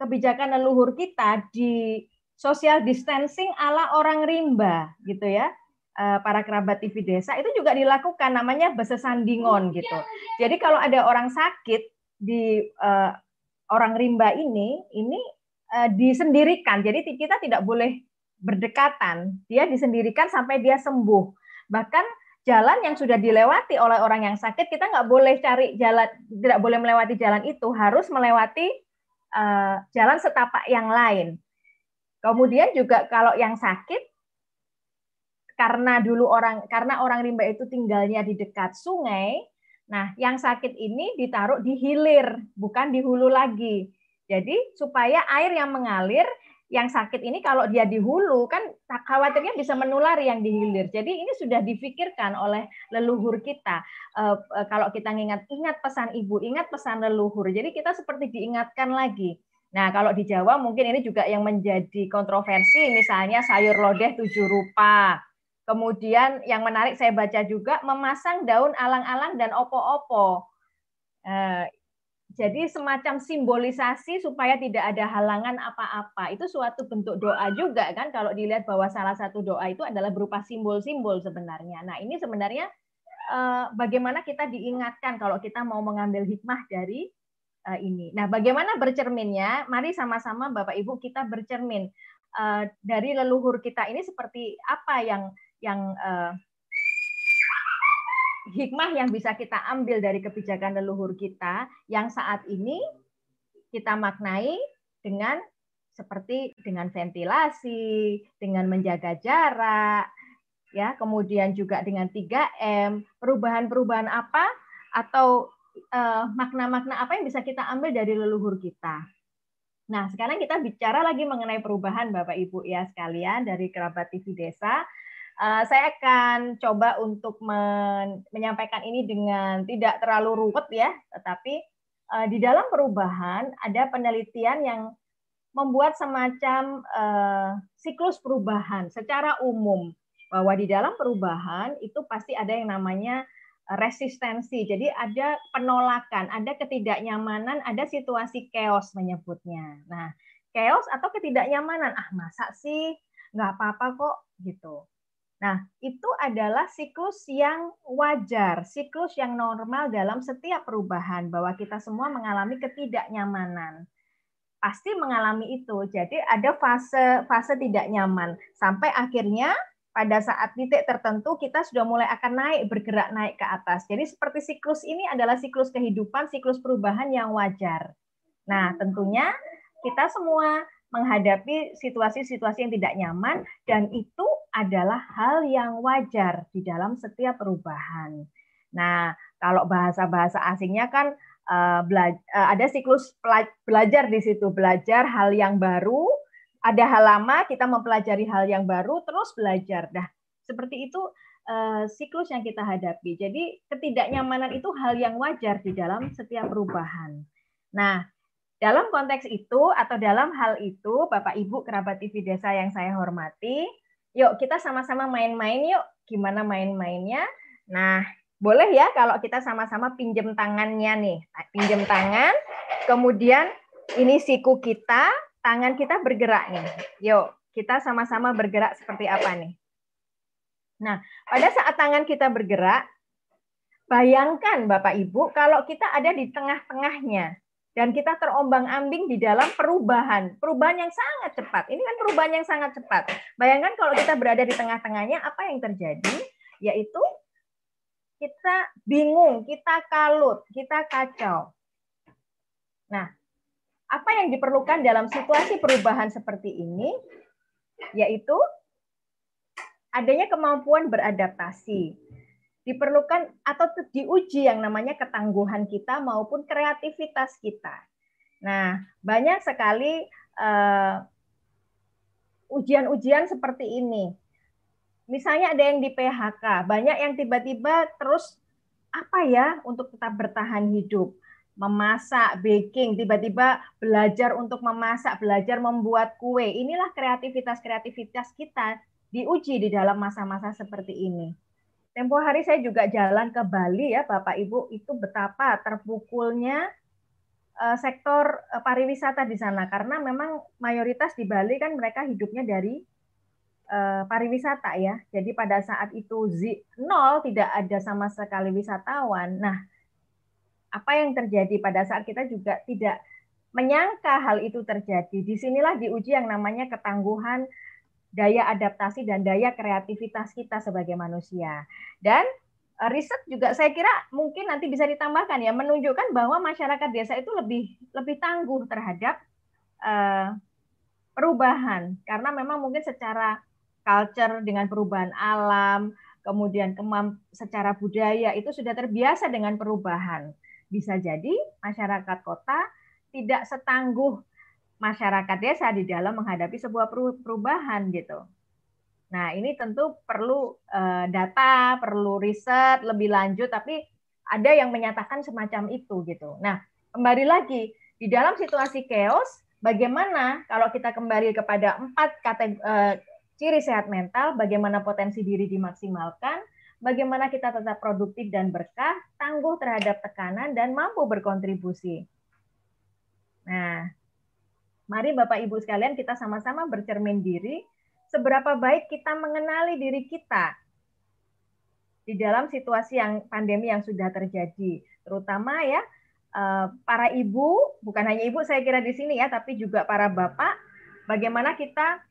kebijakan leluhur kita di social distancing ala orang rimba gitu ya Eh, para kerabat TV desa itu juga dilakukan namanya besesandingon gitu. Jadi kalau ada orang sakit di uh, orang rimba ini, ini uh, disendirikan. Jadi kita tidak boleh berdekatan, dia disendirikan sampai dia sembuh. Bahkan jalan yang sudah dilewati oleh orang yang sakit, kita nggak boleh cari jalan, tidak boleh melewati jalan itu, harus melewati uh, jalan setapak yang lain. Kemudian juga kalau yang sakit, karena dulu orang karena orang rimba itu tinggalnya di dekat sungai, nah yang sakit ini ditaruh di hilir, bukan di hulu lagi. Jadi supaya air yang mengalir yang sakit ini kalau dia di hulu kan khawatirnya bisa menular yang di hilir. Jadi ini sudah difikirkan oleh leluhur kita. Eh, eh, kalau kita ingat ingat pesan ibu, ingat pesan leluhur. Jadi kita seperti diingatkan lagi. Nah, kalau di Jawa mungkin ini juga yang menjadi kontroversi, misalnya sayur lodeh tujuh rupa. Kemudian yang menarik saya baca juga memasang daun alang-alang dan opo-opo. Eh, jadi semacam simbolisasi supaya tidak ada halangan apa-apa. Itu suatu bentuk doa juga kan kalau dilihat bahwa salah satu doa itu adalah berupa simbol-simbol sebenarnya. Nah, ini sebenarnya eh, bagaimana kita diingatkan kalau kita mau mengambil hikmah dari eh, ini. Nah, bagaimana bercerminnya? Mari sama-sama Bapak Ibu kita bercermin eh, dari leluhur kita ini seperti apa yang yang hikmah yang bisa kita ambil dari kebijakan leluhur kita yang saat ini kita maknai dengan seperti dengan ventilasi, dengan menjaga jarak, ya, kemudian juga dengan 3M, perubahan-perubahan apa atau eh, makna-makna uh, apa yang bisa kita ambil dari leluhur kita. Nah, sekarang kita bicara lagi mengenai perubahan Bapak Ibu ya sekalian dari kerabat TV Desa Uh, saya akan coba untuk men menyampaikan ini dengan tidak terlalu ruwet ya, tetapi uh, di dalam perubahan ada penelitian yang membuat semacam uh, siklus perubahan secara umum bahwa di dalam perubahan itu pasti ada yang namanya resistensi. Jadi ada penolakan, ada ketidaknyamanan, ada situasi chaos menyebutnya. Nah, chaos atau ketidaknyamanan, ah masa sih nggak apa-apa kok gitu. Nah, itu adalah siklus yang wajar, siklus yang normal dalam setiap perubahan, bahwa kita semua mengalami ketidaknyamanan. Pasti mengalami itu. Jadi ada fase fase tidak nyaman sampai akhirnya pada saat titik tertentu kita sudah mulai akan naik bergerak naik ke atas. Jadi seperti siklus ini adalah siklus kehidupan, siklus perubahan yang wajar. Nah, tentunya kita semua menghadapi situasi-situasi yang tidak nyaman dan itu adalah hal yang wajar di dalam setiap perubahan. Nah, kalau bahasa-bahasa asingnya kan uh, ada siklus belajar di situ, belajar hal yang baru, ada hal lama kita mempelajari hal yang baru terus belajar. Nah, seperti itu uh, siklus yang kita hadapi. Jadi ketidaknyamanan itu hal yang wajar di dalam setiap perubahan. Nah, dalam konteks itu atau dalam hal itu, Bapak Ibu kerabat TV Desa yang saya hormati, yuk kita sama-sama main-main yuk. Gimana main-mainnya? Nah, boleh ya kalau kita sama-sama pinjam tangannya nih. Pinjam tangan, kemudian ini siku kita, tangan kita bergerak nih. Yuk, kita sama-sama bergerak seperti apa nih? Nah, pada saat tangan kita bergerak, bayangkan Bapak Ibu kalau kita ada di tengah-tengahnya dan kita terombang-ambing di dalam perubahan, perubahan yang sangat cepat. Ini kan perubahan yang sangat cepat. Bayangkan kalau kita berada di tengah-tengahnya, apa yang terjadi? Yaitu kita bingung, kita kalut, kita kacau. Nah, apa yang diperlukan dalam situasi perubahan seperti ini? Yaitu adanya kemampuan beradaptasi diperlukan atau diuji yang namanya ketangguhan kita maupun kreativitas kita. Nah, banyak sekali eh, ujian-ujian seperti ini. Misalnya ada yang di PHK, banyak yang tiba-tiba terus apa ya untuk tetap bertahan hidup, memasak, baking, tiba-tiba belajar untuk memasak, belajar membuat kue. Inilah kreativitas-kreativitas kita diuji di dalam masa-masa seperti ini. Tempo hari saya juga jalan ke Bali ya Bapak Ibu, itu betapa terpukulnya uh, sektor uh, pariwisata di sana karena memang mayoritas di Bali kan mereka hidupnya dari uh, pariwisata ya. Jadi pada saat itu z nol tidak ada sama sekali wisatawan. Nah, apa yang terjadi pada saat kita juga tidak menyangka hal itu terjadi. Di sinilah diuji yang namanya ketangguhan daya adaptasi dan daya kreativitas kita sebagai manusia. Dan Eh, riset juga saya kira mungkin nanti bisa ditambahkan ya menunjukkan bahwa masyarakat desa itu lebih lebih tangguh terhadap uh, perubahan karena memang mungkin secara culture dengan perubahan alam kemudian kemamp secara budaya itu sudah terbiasa dengan perubahan bisa jadi masyarakat kota tidak setangguh masyarakat desa di dalam menghadapi sebuah perubahan gitu Nah, ini tentu perlu uh, data, perlu riset lebih lanjut, tapi ada yang menyatakan semacam itu gitu. Nah, kembali lagi di dalam situasi chaos, bagaimana kalau kita kembali kepada empat kategori uh, ciri sehat mental, bagaimana potensi diri dimaksimalkan, bagaimana kita tetap produktif dan berkah, tangguh terhadap tekanan dan mampu berkontribusi. Nah, mari Bapak Ibu sekalian kita sama-sama bercermin diri seberapa baik kita mengenali diri kita di dalam situasi yang pandemi yang sudah terjadi, terutama ya eh, para ibu, bukan hanya ibu saya kira di sini ya, tapi juga para bapak, bagaimana kita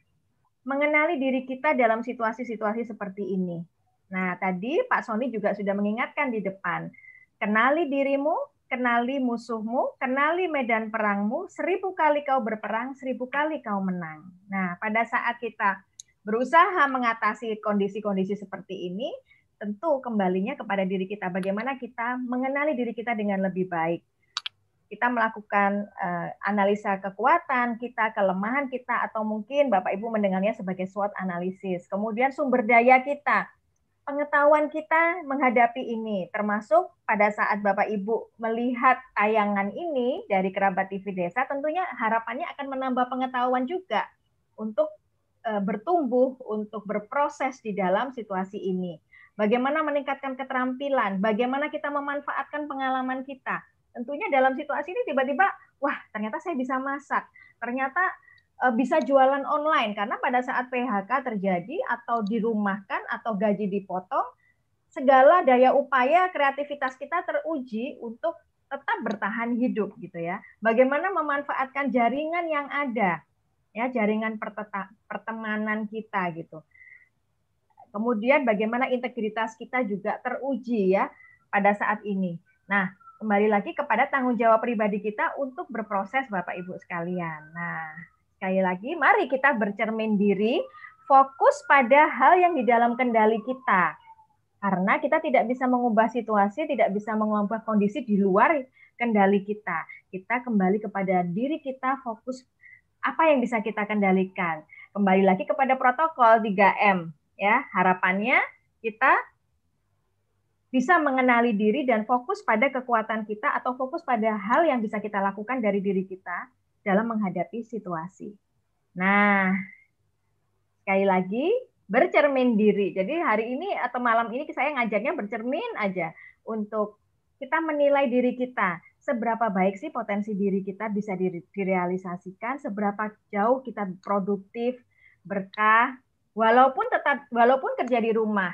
mengenali diri kita dalam situasi-situasi seperti ini. Nah, tadi Pak Sony juga sudah mengingatkan di depan, kenali dirimu, kenali musuhmu, kenali medan perangmu, seribu kali kau berperang, seribu kali kau menang. Nah, pada saat kita berusaha mengatasi kondisi-kondisi seperti ini, tentu kembalinya kepada diri kita. Bagaimana kita mengenali diri kita dengan lebih baik. Kita melakukan uh, analisa kekuatan kita, kelemahan kita, atau mungkin Bapak Ibu mendengarnya sebagai SWOT analisis. Kemudian sumber daya kita, pengetahuan kita menghadapi ini, termasuk pada saat Bapak Ibu melihat tayangan ini dari kerabat TV desa, tentunya harapannya akan menambah pengetahuan juga untuk Eh, bertumbuh untuk berproses di dalam situasi ini. Bagaimana meningkatkan keterampilan, bagaimana kita memanfaatkan pengalaman kita. Tentunya dalam situasi ini tiba-tiba, wah ternyata saya bisa masak, ternyata bisa jualan online karena pada saat PHK terjadi atau dirumahkan atau gaji dipotong, segala daya upaya kreativitas kita teruji untuk tetap bertahan hidup gitu ya. Bagaimana memanfaatkan jaringan yang ada ya jaringan pertemanan kita gitu. Kemudian bagaimana integritas kita juga teruji ya pada saat ini. Nah, kembali lagi kepada tanggung jawab pribadi kita untuk berproses Bapak Ibu sekalian. Nah, sekali lagi mari kita bercermin diri, fokus pada hal yang di dalam kendali kita. Karena kita tidak bisa mengubah situasi, tidak bisa mengubah kondisi di luar kendali kita. Kita kembali kepada diri kita, fokus apa yang bisa kita kendalikan. Kembali lagi kepada protokol 3M ya. Harapannya kita bisa mengenali diri dan fokus pada kekuatan kita atau fokus pada hal yang bisa kita lakukan dari diri kita dalam menghadapi situasi. Nah, sekali lagi bercermin diri. Jadi hari ini atau malam ini saya ngajarnya bercermin aja untuk kita menilai diri kita seberapa baik sih potensi diri kita bisa direalisasikan, seberapa jauh kita produktif, berkah, walaupun tetap walaupun kerja di rumah.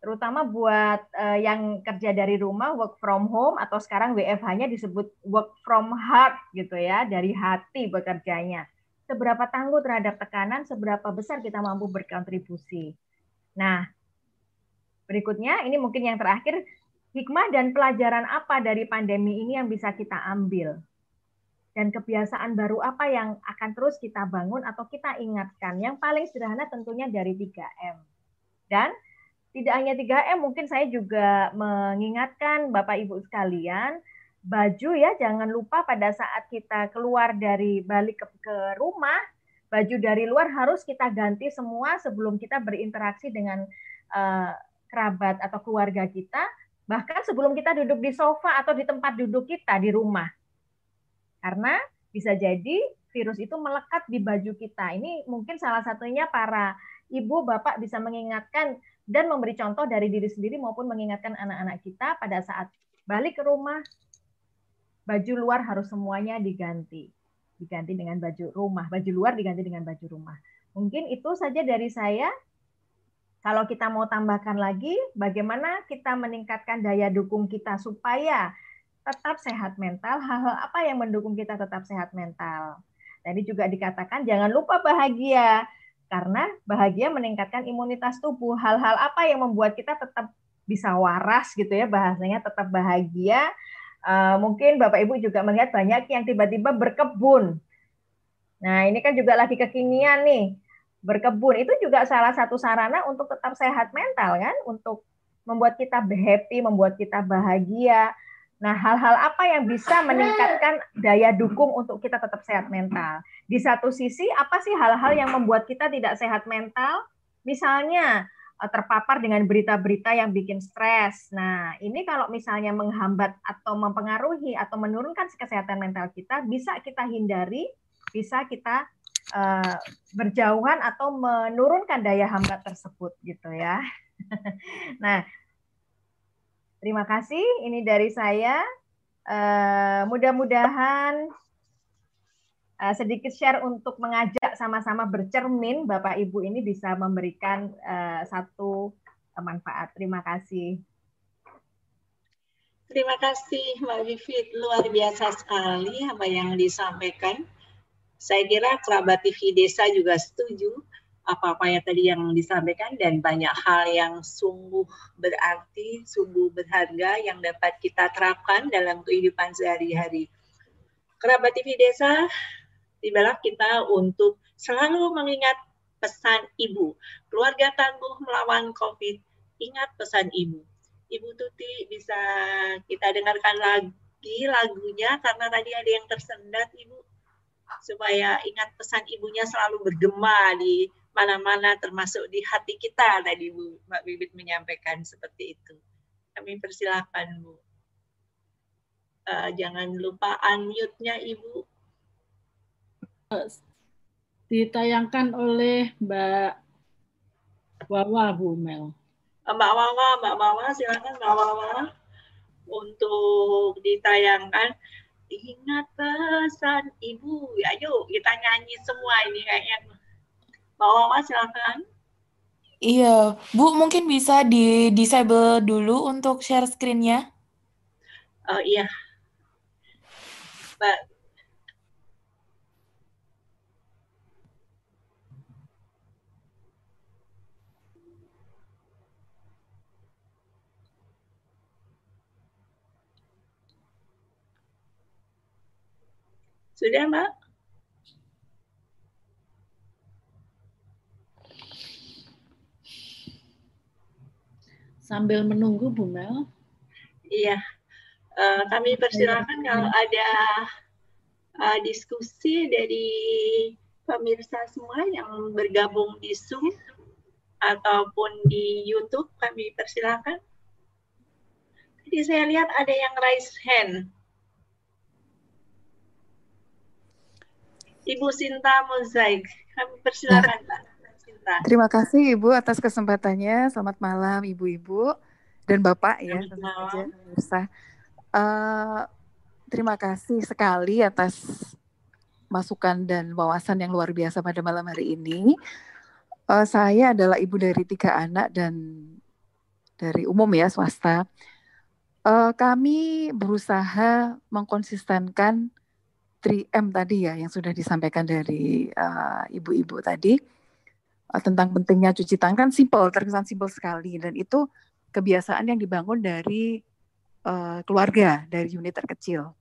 Terutama buat uh, yang kerja dari rumah, work from home atau sekarang WFH-nya disebut work from heart gitu ya, dari hati bekerjanya. Seberapa tangguh terhadap tekanan, seberapa besar kita mampu berkontribusi. Nah, berikutnya ini mungkin yang terakhir hikmah dan pelajaran apa dari pandemi ini yang bisa kita ambil? Dan kebiasaan baru apa yang akan terus kita bangun atau kita ingatkan? Yang paling sederhana tentunya dari 3M. Dan tidak hanya 3M, mungkin saya juga mengingatkan Bapak Ibu sekalian, baju ya jangan lupa pada saat kita keluar dari balik ke, ke rumah, baju dari luar harus kita ganti semua sebelum kita berinteraksi dengan uh, kerabat atau keluarga kita Bahkan sebelum kita duduk di sofa atau di tempat duduk kita di rumah. Karena bisa jadi virus itu melekat di baju kita. Ini mungkin salah satunya para ibu, bapak bisa mengingatkan dan memberi contoh dari diri sendiri maupun mengingatkan anak-anak kita pada saat balik ke rumah, baju luar harus semuanya diganti. Diganti dengan baju rumah, baju luar diganti dengan baju rumah. Mungkin itu saja dari saya. Kalau kita mau tambahkan lagi, bagaimana kita meningkatkan daya dukung kita supaya tetap sehat mental, hal-hal apa yang mendukung kita tetap sehat mental. Tadi juga dikatakan jangan lupa bahagia. Karena bahagia meningkatkan imunitas tubuh. Hal-hal apa yang membuat kita tetap bisa waras gitu ya bahasanya tetap bahagia. Uh, mungkin Bapak Ibu juga melihat banyak yang tiba-tiba berkebun. Nah, ini kan juga lagi kekinian nih. Berkebun itu juga salah satu sarana untuk tetap sehat mental kan, untuk membuat kita happy, membuat kita bahagia. Nah, hal-hal apa yang bisa meningkatkan daya dukung untuk kita tetap sehat mental? Di satu sisi, apa sih hal-hal yang membuat kita tidak sehat mental? Misalnya, eh, terpapar dengan berita-berita yang bikin stres. Nah, ini kalau misalnya menghambat atau mempengaruhi atau menurunkan kesehatan mental kita, bisa kita hindari, bisa kita uh, berjauhan atau menurunkan daya hambat tersebut gitu ya. *laughs* nah, Terima kasih. Ini dari saya. Uh, mudah-mudahan uh, sedikit share untuk mengajak sama-sama bercermin. Bapak Ibu ini bisa memberikan uh, satu manfaat. Terima kasih. Terima kasih Mbak Vivit. Luar biasa sekali apa yang disampaikan. Saya kira kerabat TV Desa juga setuju apa-apa yang tadi yang disampaikan dan banyak hal yang sungguh berarti, sungguh berharga yang dapat kita terapkan dalam kehidupan sehari-hari. Kerabat TV Desa, tibalah kita untuk selalu mengingat pesan ibu. Keluarga tangguh melawan COVID, ingat pesan ibu. Ibu Tuti bisa kita dengarkan lagi lagunya karena tadi ada yang tersendat ibu supaya ingat pesan ibunya selalu bergema di mana-mana termasuk di hati kita tadi Bu Mbak Bibit menyampaikan seperti itu. Kami persilakan Bu. Uh, jangan lupa unmute-nya Ibu. Ditayangkan oleh Mbak Wawa Bu Mel. Eh, Mbak Wawa, Mbak Wawa silakan Mbak Wawa untuk ditayangkan ingat pesan ibu ya yuk kita nyanyi semua ini kayaknya Mbak Wawa silakan. Iya, Bu mungkin bisa di disable dulu untuk share screen-nya. Oh iya. Mbak Sudah, Mbak? Sambil menunggu Bu Mel. Iya, uh, kami persilakan kalau ada uh, diskusi dari pemirsa semua yang bergabung di Zoom ataupun di YouTube, kami persilakan. Jadi saya lihat ada yang raise hand. Ibu Sinta Mozaik, kami persilakan Pak. Terima kasih Ibu atas kesempatannya. Selamat malam Ibu-ibu dan Bapak ya tentu saja Uh, terima kasih sekali atas masukan dan wawasan yang luar biasa pada malam hari ini. Uh, saya adalah ibu dari tiga anak dan dari umum ya swasta. Uh, kami berusaha mengkonsistenkan 3M tadi ya yang sudah disampaikan dari ibu-ibu uh, tadi uh, tentang pentingnya cuci tangan kan simpel, terkesan simpel sekali dan itu kebiasaan yang dibangun dari uh, keluarga, dari unit terkecil.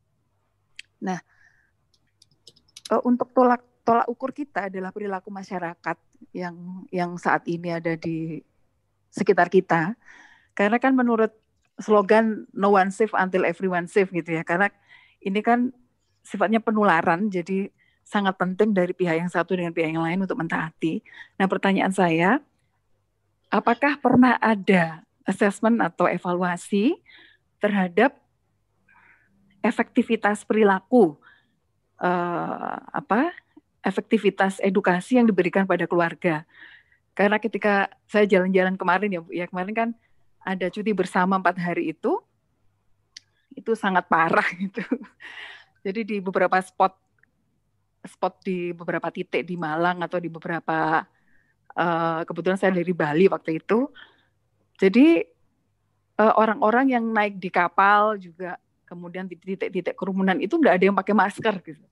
Nah, uh, untuk tolak tolak ukur kita adalah perilaku masyarakat yang yang saat ini ada di sekitar kita. Karena kan menurut slogan no one safe until everyone safe gitu ya. Karena ini kan sifatnya penularan jadi sangat penting dari pihak yang satu dengan pihak yang lain untuk mentaati. Nah, pertanyaan saya, apakah pernah ada assessment atau evaluasi terhadap efektivitas perilaku uh, apa efektivitas edukasi yang diberikan pada keluarga? Karena ketika saya jalan-jalan kemarin ya, ya kemarin kan ada cuti bersama empat hari itu, itu sangat parah *laughs* gitu. Jadi di beberapa spot spot di beberapa titik di Malang atau di beberapa uh, kebetulan saya dari Bali waktu itu. Jadi eh, orang-orang yang naik di kapal juga kemudian di titik-titik kerumunan itu nggak ada yang pakai masker gitu.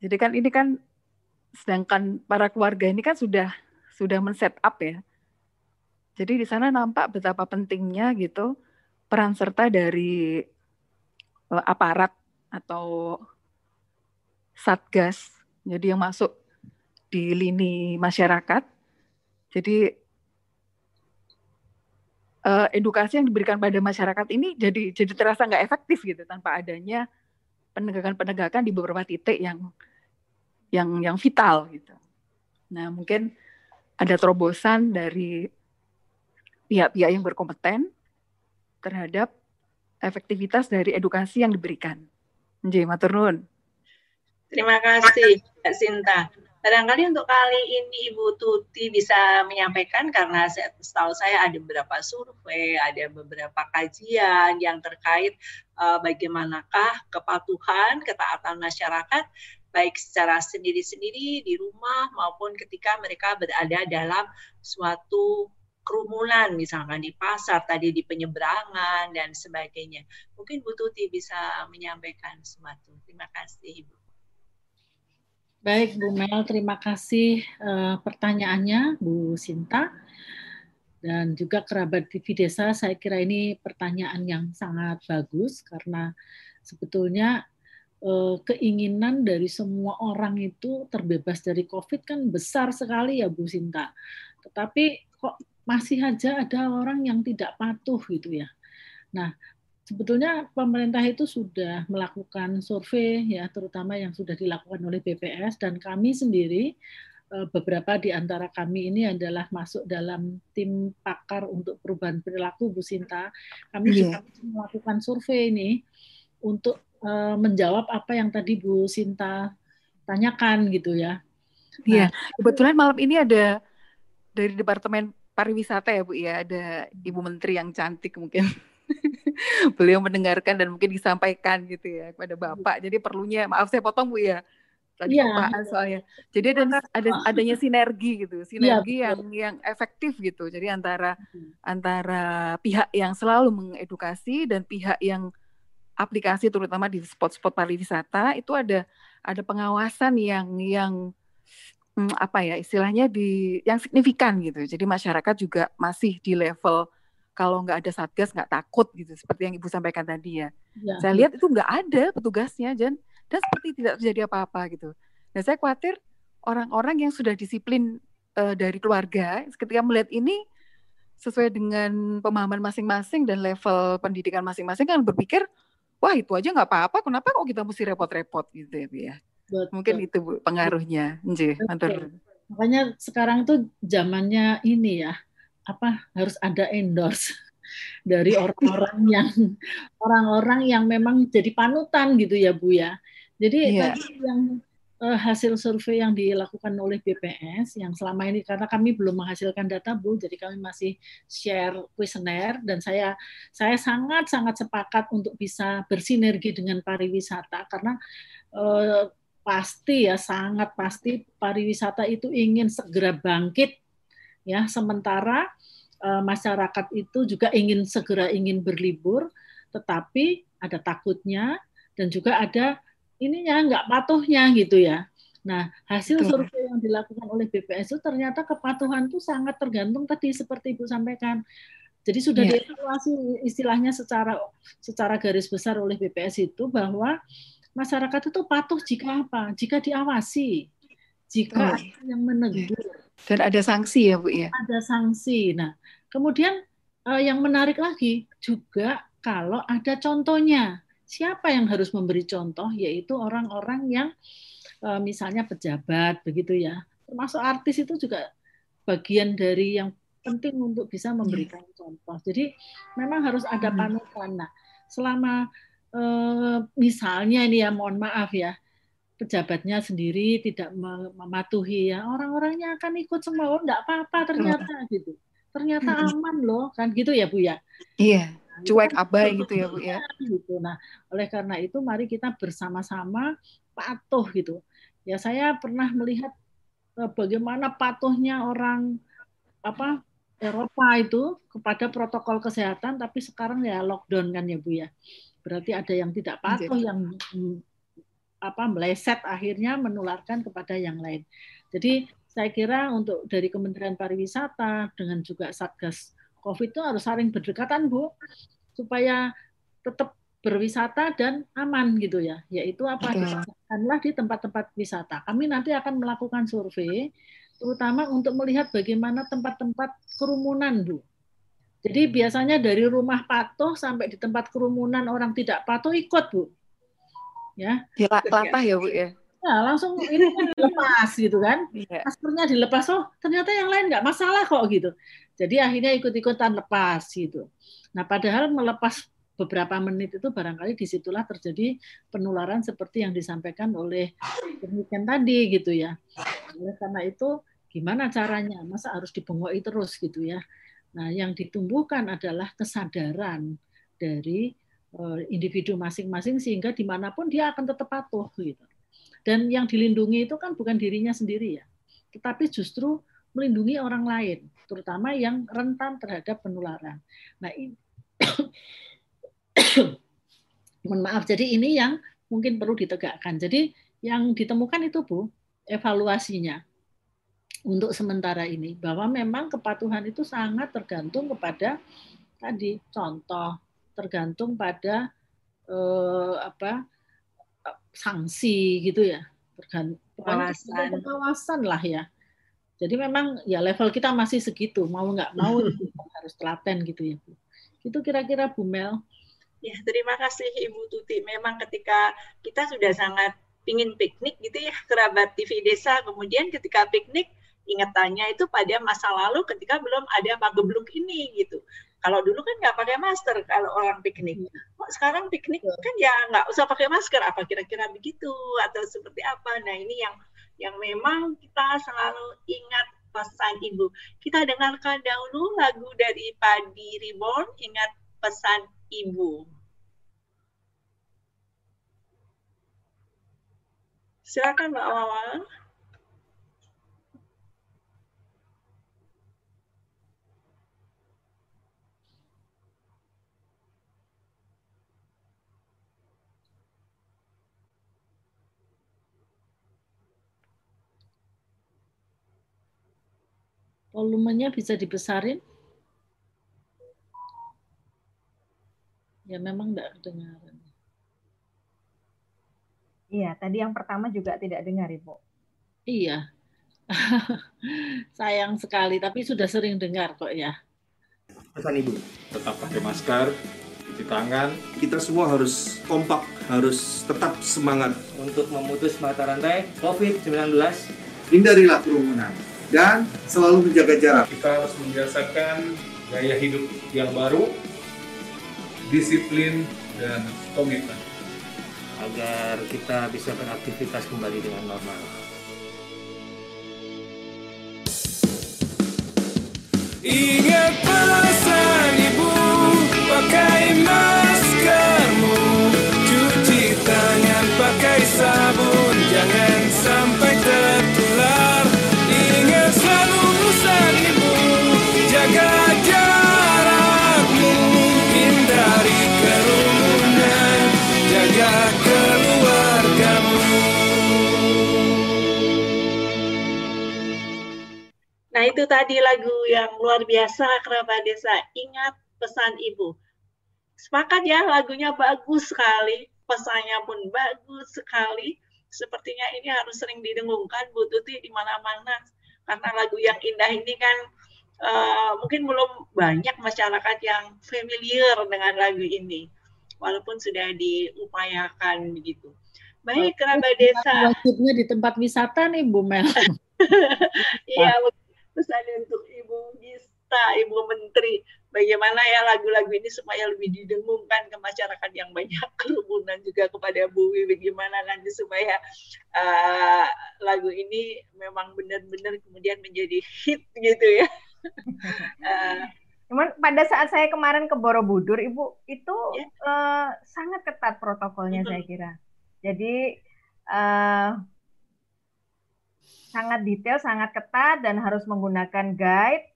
Jadi kan ini kan sedangkan para keluarga ini kan sudah sudah men-set up ya. Jadi di sana nampak betapa pentingnya gitu peran serta dari uh, aparat atau satgas. Jadi yang masuk di lini masyarakat. Jadi uh, edukasi yang diberikan pada masyarakat ini jadi jadi terasa nggak efektif gitu tanpa adanya penegakan-penegakan di beberapa titik yang yang yang vital gitu. Nah mungkin ada terobosan dari pihak-pihak yang berkompeten terhadap efektivitas dari edukasi yang diberikan. Nji, matur Terima kasih, Mbak Sinta. Barangkali untuk kali ini Ibu Tuti bisa menyampaikan karena setahu saya ada beberapa survei, ada beberapa kajian yang terkait uh, bagaimanakah kepatuhan, ketaatan masyarakat baik secara sendiri-sendiri di rumah maupun ketika mereka berada dalam suatu kerumunan misalkan di pasar tadi di penyeberangan dan sebagainya. Mungkin Bu Tuti bisa menyampaikan sesuatu. Terima kasih Ibu. Baik, Bu Mel, terima kasih uh, pertanyaannya, Bu Sinta. Dan juga kerabat TV Desa, saya kira ini pertanyaan yang sangat bagus karena sebetulnya uh, keinginan dari semua orang itu terbebas dari COVID kan besar sekali ya Bu Sinta. Tetapi kok masih aja ada orang yang tidak patuh gitu ya. Nah, sebetulnya pemerintah itu sudah melakukan survei ya terutama yang sudah dilakukan oleh BPS dan kami sendiri eh, beberapa di antara kami ini adalah masuk dalam tim pakar untuk perubahan perilaku Bu Sinta. Kami yeah. juga melakukan survei ini untuk uh, menjawab apa yang tadi Bu Sinta tanyakan gitu ya. Iya, nah, kebetulan malam ini ada dari Departemen Pariwisata ya Bu ya, ada Ibu Menteri yang cantik mungkin. *laughs* beliau mendengarkan dan mungkin disampaikan gitu ya kepada. Bapak. Jadi perlunya maaf saya potong Bu ya. Tadi ya. Soalnya. Jadi ada ada adanya sinergi gitu, iya, sinergi ya, yang yang efektif gitu. Jadi antara hmm. antara pihak yang selalu mengedukasi dan pihak yang aplikasi terutama di spot-spot pariwisata itu ada ada pengawasan yang yang hmm, apa ya istilahnya di yang signifikan gitu. Jadi masyarakat juga masih di level kalau nggak ada satgas nggak takut gitu seperti yang ibu sampaikan tadi ya. ya. Saya lihat itu nggak ada petugasnya dan dan seperti tidak terjadi apa-apa gitu. Dan saya khawatir orang-orang yang sudah disiplin uh, dari keluarga ketika melihat ini sesuai dengan pemahaman masing-masing dan level pendidikan masing-masing kan berpikir wah itu aja nggak apa-apa kenapa kok kita mesti repot-repot gitu ya ya Betul. mungkin itu bu pengaruhnya Nje, makanya sekarang tuh zamannya ini ya apa harus ada endorse *laughs* dari orang-orang *laughs* yang orang-orang yang memang jadi panutan gitu ya Bu ya. Jadi yeah. tadi yang uh, hasil survei yang dilakukan oleh BPS yang selama ini karena kami belum menghasilkan data Bu, jadi kami masih share kuesioner dan saya saya sangat sangat sepakat untuk bisa bersinergi dengan pariwisata karena uh, pasti ya sangat pasti pariwisata itu ingin segera bangkit ya sementara uh, masyarakat itu juga ingin segera ingin berlibur tetapi ada takutnya dan juga ada ininya nggak patuhnya gitu ya Nah, hasil Betul. survei yang dilakukan oleh BPS itu ternyata kepatuhan itu sangat tergantung tadi seperti Ibu sampaikan. Jadi sudah yeah. dievaluasi istilahnya secara secara garis besar oleh BPS itu bahwa masyarakat itu patuh jika apa? Jika diawasi, jika oh. ada yang menegur, yeah. Dan ada sanksi ya Bu ya? Ada sanksi. Nah, kemudian uh, yang menarik lagi juga kalau ada contohnya. Siapa yang harus memberi contoh? Yaitu orang-orang yang uh, misalnya pejabat begitu ya. Termasuk artis itu juga bagian dari yang penting untuk bisa memberikan yeah. contoh. Jadi memang harus ada hmm. panutan. Nah, selama uh, misalnya ini ya mohon maaf ya, pejabatnya sendiri tidak mematuhi ya orang-orangnya akan ikut semua oh enggak apa-apa ternyata gitu. Ternyata aman loh kan gitu ya bu ya? Iya nah, cuek kan abai gitu ya bu ya? *laughs* Gitu. Nah oleh karena itu mari kita bersama-sama patuh gitu. Ya saya pernah melihat eh, bagaimana patuhnya orang apa Eropa itu kepada protokol kesehatan tapi sekarang ya lockdown kan ya bu ya? Berarti ada yang tidak patuh yang apa meleset akhirnya menularkan kepada yang lain. Jadi saya kira untuk dari Kementerian Pariwisata dengan juga Satgas COVID itu harus saling berdekatan Bu supaya tetap berwisata dan aman gitu ya. Yaitu apa? Dilakukanlah di tempat-tempat wisata. Kami nanti akan melakukan survei terutama untuk melihat bagaimana tempat-tempat kerumunan Bu. Jadi biasanya dari rumah patuh sampai di tempat kerumunan orang tidak patuh ikut Bu ya dilatah ya bu ya Nah, langsung ini kan dilepas gitu kan. Yeah. Maskernya dilepas, oh ternyata yang lain nggak masalah kok gitu. Jadi akhirnya ikut-ikutan lepas gitu. Nah, padahal melepas beberapa menit itu barangkali di situlah terjadi penularan seperti yang disampaikan oleh penelitian tadi gitu ya. Oleh karena itu gimana caranya? Masa harus dibengoi terus gitu ya. Nah, yang ditumbuhkan adalah kesadaran dari individu masing-masing sehingga di mana pun dia akan tetap patuh gitu. Dan yang dilindungi itu kan bukan dirinya sendiri ya, tetapi justru melindungi orang lain, terutama yang rentan terhadap penularan. Nah, ini, *coughs* mohon maaf, jadi ini yang mungkin perlu ditegakkan. Jadi yang ditemukan itu Bu, evaluasinya untuk sementara ini bahwa memang kepatuhan itu sangat tergantung kepada tadi contoh tergantung pada eh, apa sanksi gitu ya. Tergantung pengawasan lah ya. Jadi memang ya level kita masih segitu mau nggak mau *laughs* harus telaten gitu ya bu. Itu kira-kira Bu Mel. Ya terima kasih Ibu Tuti. Memang ketika kita sudah sangat ingin piknik gitu ya kerabat TV desa kemudian ketika piknik ingatannya itu pada masa lalu ketika belum ada pagebluk ini gitu kalau dulu kan nggak pakai masker kalau orang piknik. Iya. Kok sekarang piknik kan ya nggak usah pakai masker. Apa kira-kira begitu atau seperti apa? Nah ini yang yang memang kita selalu ingat pesan ibu. Kita dengarkan dahulu lagu dari Padi Reborn, ingat pesan ibu. Silakan Mbak Wawa. Volumenya bisa dibesarin? Ya memang tidak kedengaran. Iya, tadi yang pertama juga tidak dengar, Ibu. Iya. *laughs* Sayang sekali, tapi sudah sering dengar kok ya. Pesan Ibu, tetap pakai masker, cuci tangan. Kita semua harus kompak, harus tetap semangat. Untuk memutus mata rantai COVID-19. Hindarilah kerumunan dan selalu menjaga jarak. Kita harus membiasakan gaya hidup yang baru, disiplin, dan komitmen. Agar kita bisa beraktivitas kembali dengan normal. Ingat pesan ibu, pakai itu tadi lagu yang luar biasa kerabat desa Ingat pesan ibu Sepakat ya lagunya bagus sekali Pesannya pun bagus sekali sepertinya ini harus sering didengungkan Bu Tuti di mana-mana karena lagu yang indah ini kan uh, mungkin belum banyak masyarakat yang familiar dengan lagu ini walaupun sudah diupayakan begitu. Baik kerabat desa. Wajibnya di tempat wisata nih Bu Mel. *laughs* Iya, pesan untuk Ibu Gista, Ibu Menteri bagaimana ya lagu-lagu ini supaya lebih didengungkan ke masyarakat yang banyak *laughs* kerumunan juga kepada Bu Wi bagaimana nanti supaya uh, lagu ini memang benar-benar kemudian menjadi hit gitu ya. uh, *laughs* Cuman pada saat saya kemarin ke Borobudur, Ibu, itu. Ya. uh, sangat ketat protokolnya -hmm. saya kira. Jadi uh, sangat detail, sangat ketat dan harus menggunakan guide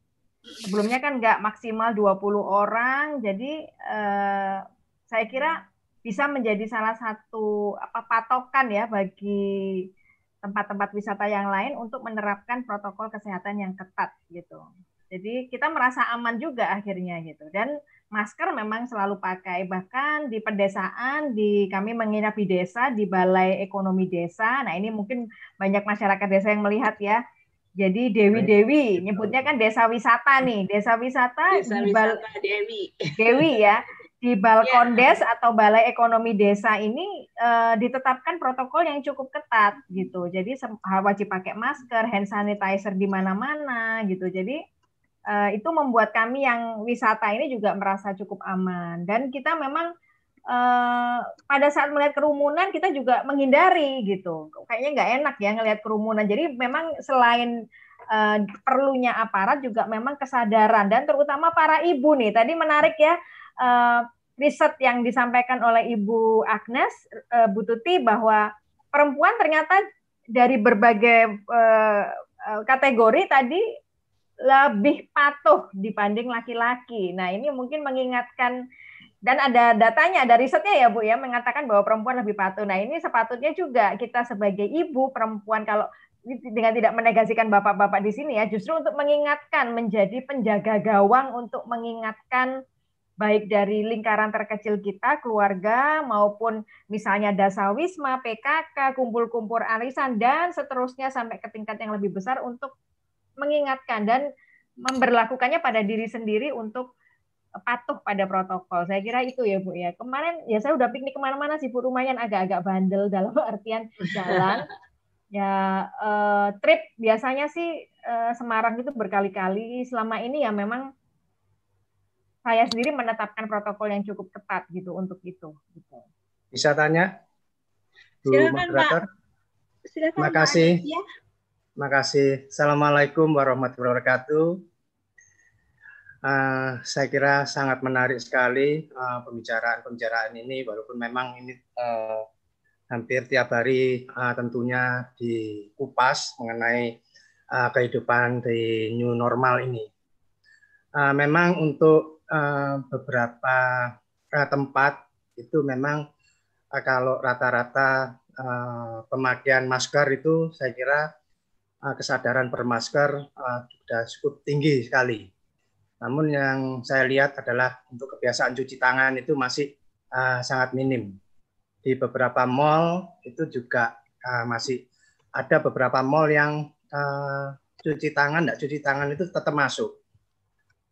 sebelumnya kan nggak maksimal 20 orang, jadi eh, saya kira bisa menjadi salah satu apa patokan ya bagi tempat-tempat wisata yang lain untuk menerapkan protokol kesehatan yang ketat gitu. Jadi kita merasa aman juga akhirnya gitu. Dan masker memang selalu pakai bahkan di pedesaan di kami menginap di desa di balai ekonomi desa. Nah, ini mungkin banyak masyarakat desa yang melihat ya. Jadi Dewi Dewi nyebutnya kan desa wisata nih, desa wisata Desa di bal- wisata Dewi. Dewi ya di balkon Ya. des atau balai ekonomi desa ini eh, ditetapkan protokol yang cukup ketat gitu. Jadi wajib pakai masker, hand sanitizer di mana-mana gitu. Jadi eh, itu membuat kami yang wisata ini juga merasa cukup aman dan kita memang eh, pada saat melihat kerumunan kita juga menghindari gitu. Kayaknya nggak enak ya ngelihat kerumunan. Jadi memang selain eh, perlunya aparat juga memang kesadaran dan terutama para ibu nih. Tadi menarik ya eh, riset yang disampaikan oleh Ibu Agnes eh, Bu Tuti bahwa perempuan ternyata dari berbagai kategori tadi lebih patuh dibanding laki-laki. Nah, ini mungkin mengingatkan dan ada datanya, ada risetnya ya Bu ya mengatakan bahwa perempuan lebih patuh. Nah, ini sepatutnya juga kita sebagai ibu perempuan kalau dengan tidak menegasikan bapak-bapak di sini ya, justru untuk mengingatkan menjadi penjaga gawang untuk mengingatkan baik dari lingkaran terkecil kita, keluarga, maupun misalnya dasawisma, PKK, kumpul-kumpul arisan, dan seterusnya sampai ke tingkat yang lebih besar untuk mengingatkan dan memberlakukannya pada diri sendiri untuk patuh pada protokol. Saya kira itu ya Bu ya. Kemarin ya saya udah piknik ke mana-mana sih Bu, lumayan agak-agak bandel *laughs* dalam artian jalan. ya eh, trip biasanya sih eh, Semarang itu berkali-kali. Selama ini ya memang saya sendiri menetapkan protokol yang cukup ketat gitu untuk itu. Gitu. Bisa tanya? Bu Silakan, moderator. Silakan Terima Pak kasih. Terima kasih. Assalamualaikum warahmatullahi wabarakatuh. Eh, saya kira sangat menarik sekali eh, pembicaraan-pembicaraan ini, walaupun memang ini eh, hampir tiap hari eh, tentunya dikupas mengenai eh, kehidupan di new normal ini. Eh, memang untuk eh, beberapa eh, tempat itu memang eh, kalau rata-rata eh, pemakaian masker itu saya kira kesadaran bermasker eh, sudah cukup tinggi sekali. Namun yang saya lihat adalah untuk kebiasaan cuci tangan itu masih eh, sangat minim. Di beberapa mall itu juga eh, masih ada beberapa mall yang eh, cuci tangan, tidak cuci tangan itu tetap masuk.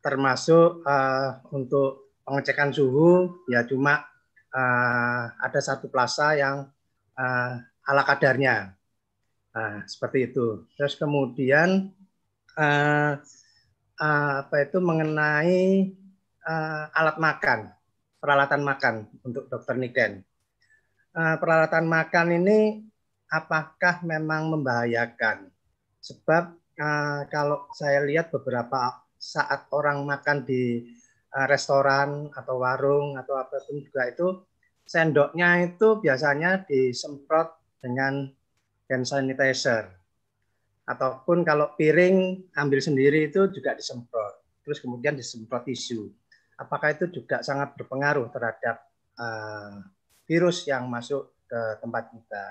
Termasuk eh, untuk pengecekan suhu ya cuma eh, ada satu plaza yang eh, ala kadarnya. Nah, seperti itu. Terus kemudian eh, eh, apa itu mengenai eh, alat makan, peralatan makan untuk dokter Niken. Eh, peralatan makan ini apakah memang membahayakan? Sebab eh, kalau saya lihat beberapa saat orang makan di eh, restoran atau warung atau apa pun juga itu sendoknya itu biasanya disemprot dengan hand sanitizer. Ataupun kalau piring ambil sendiri itu juga disemprot terus kemudian disemprot tisu. Apakah itu juga sangat berpengaruh terhadap uh, virus yang masuk ke tempat kita?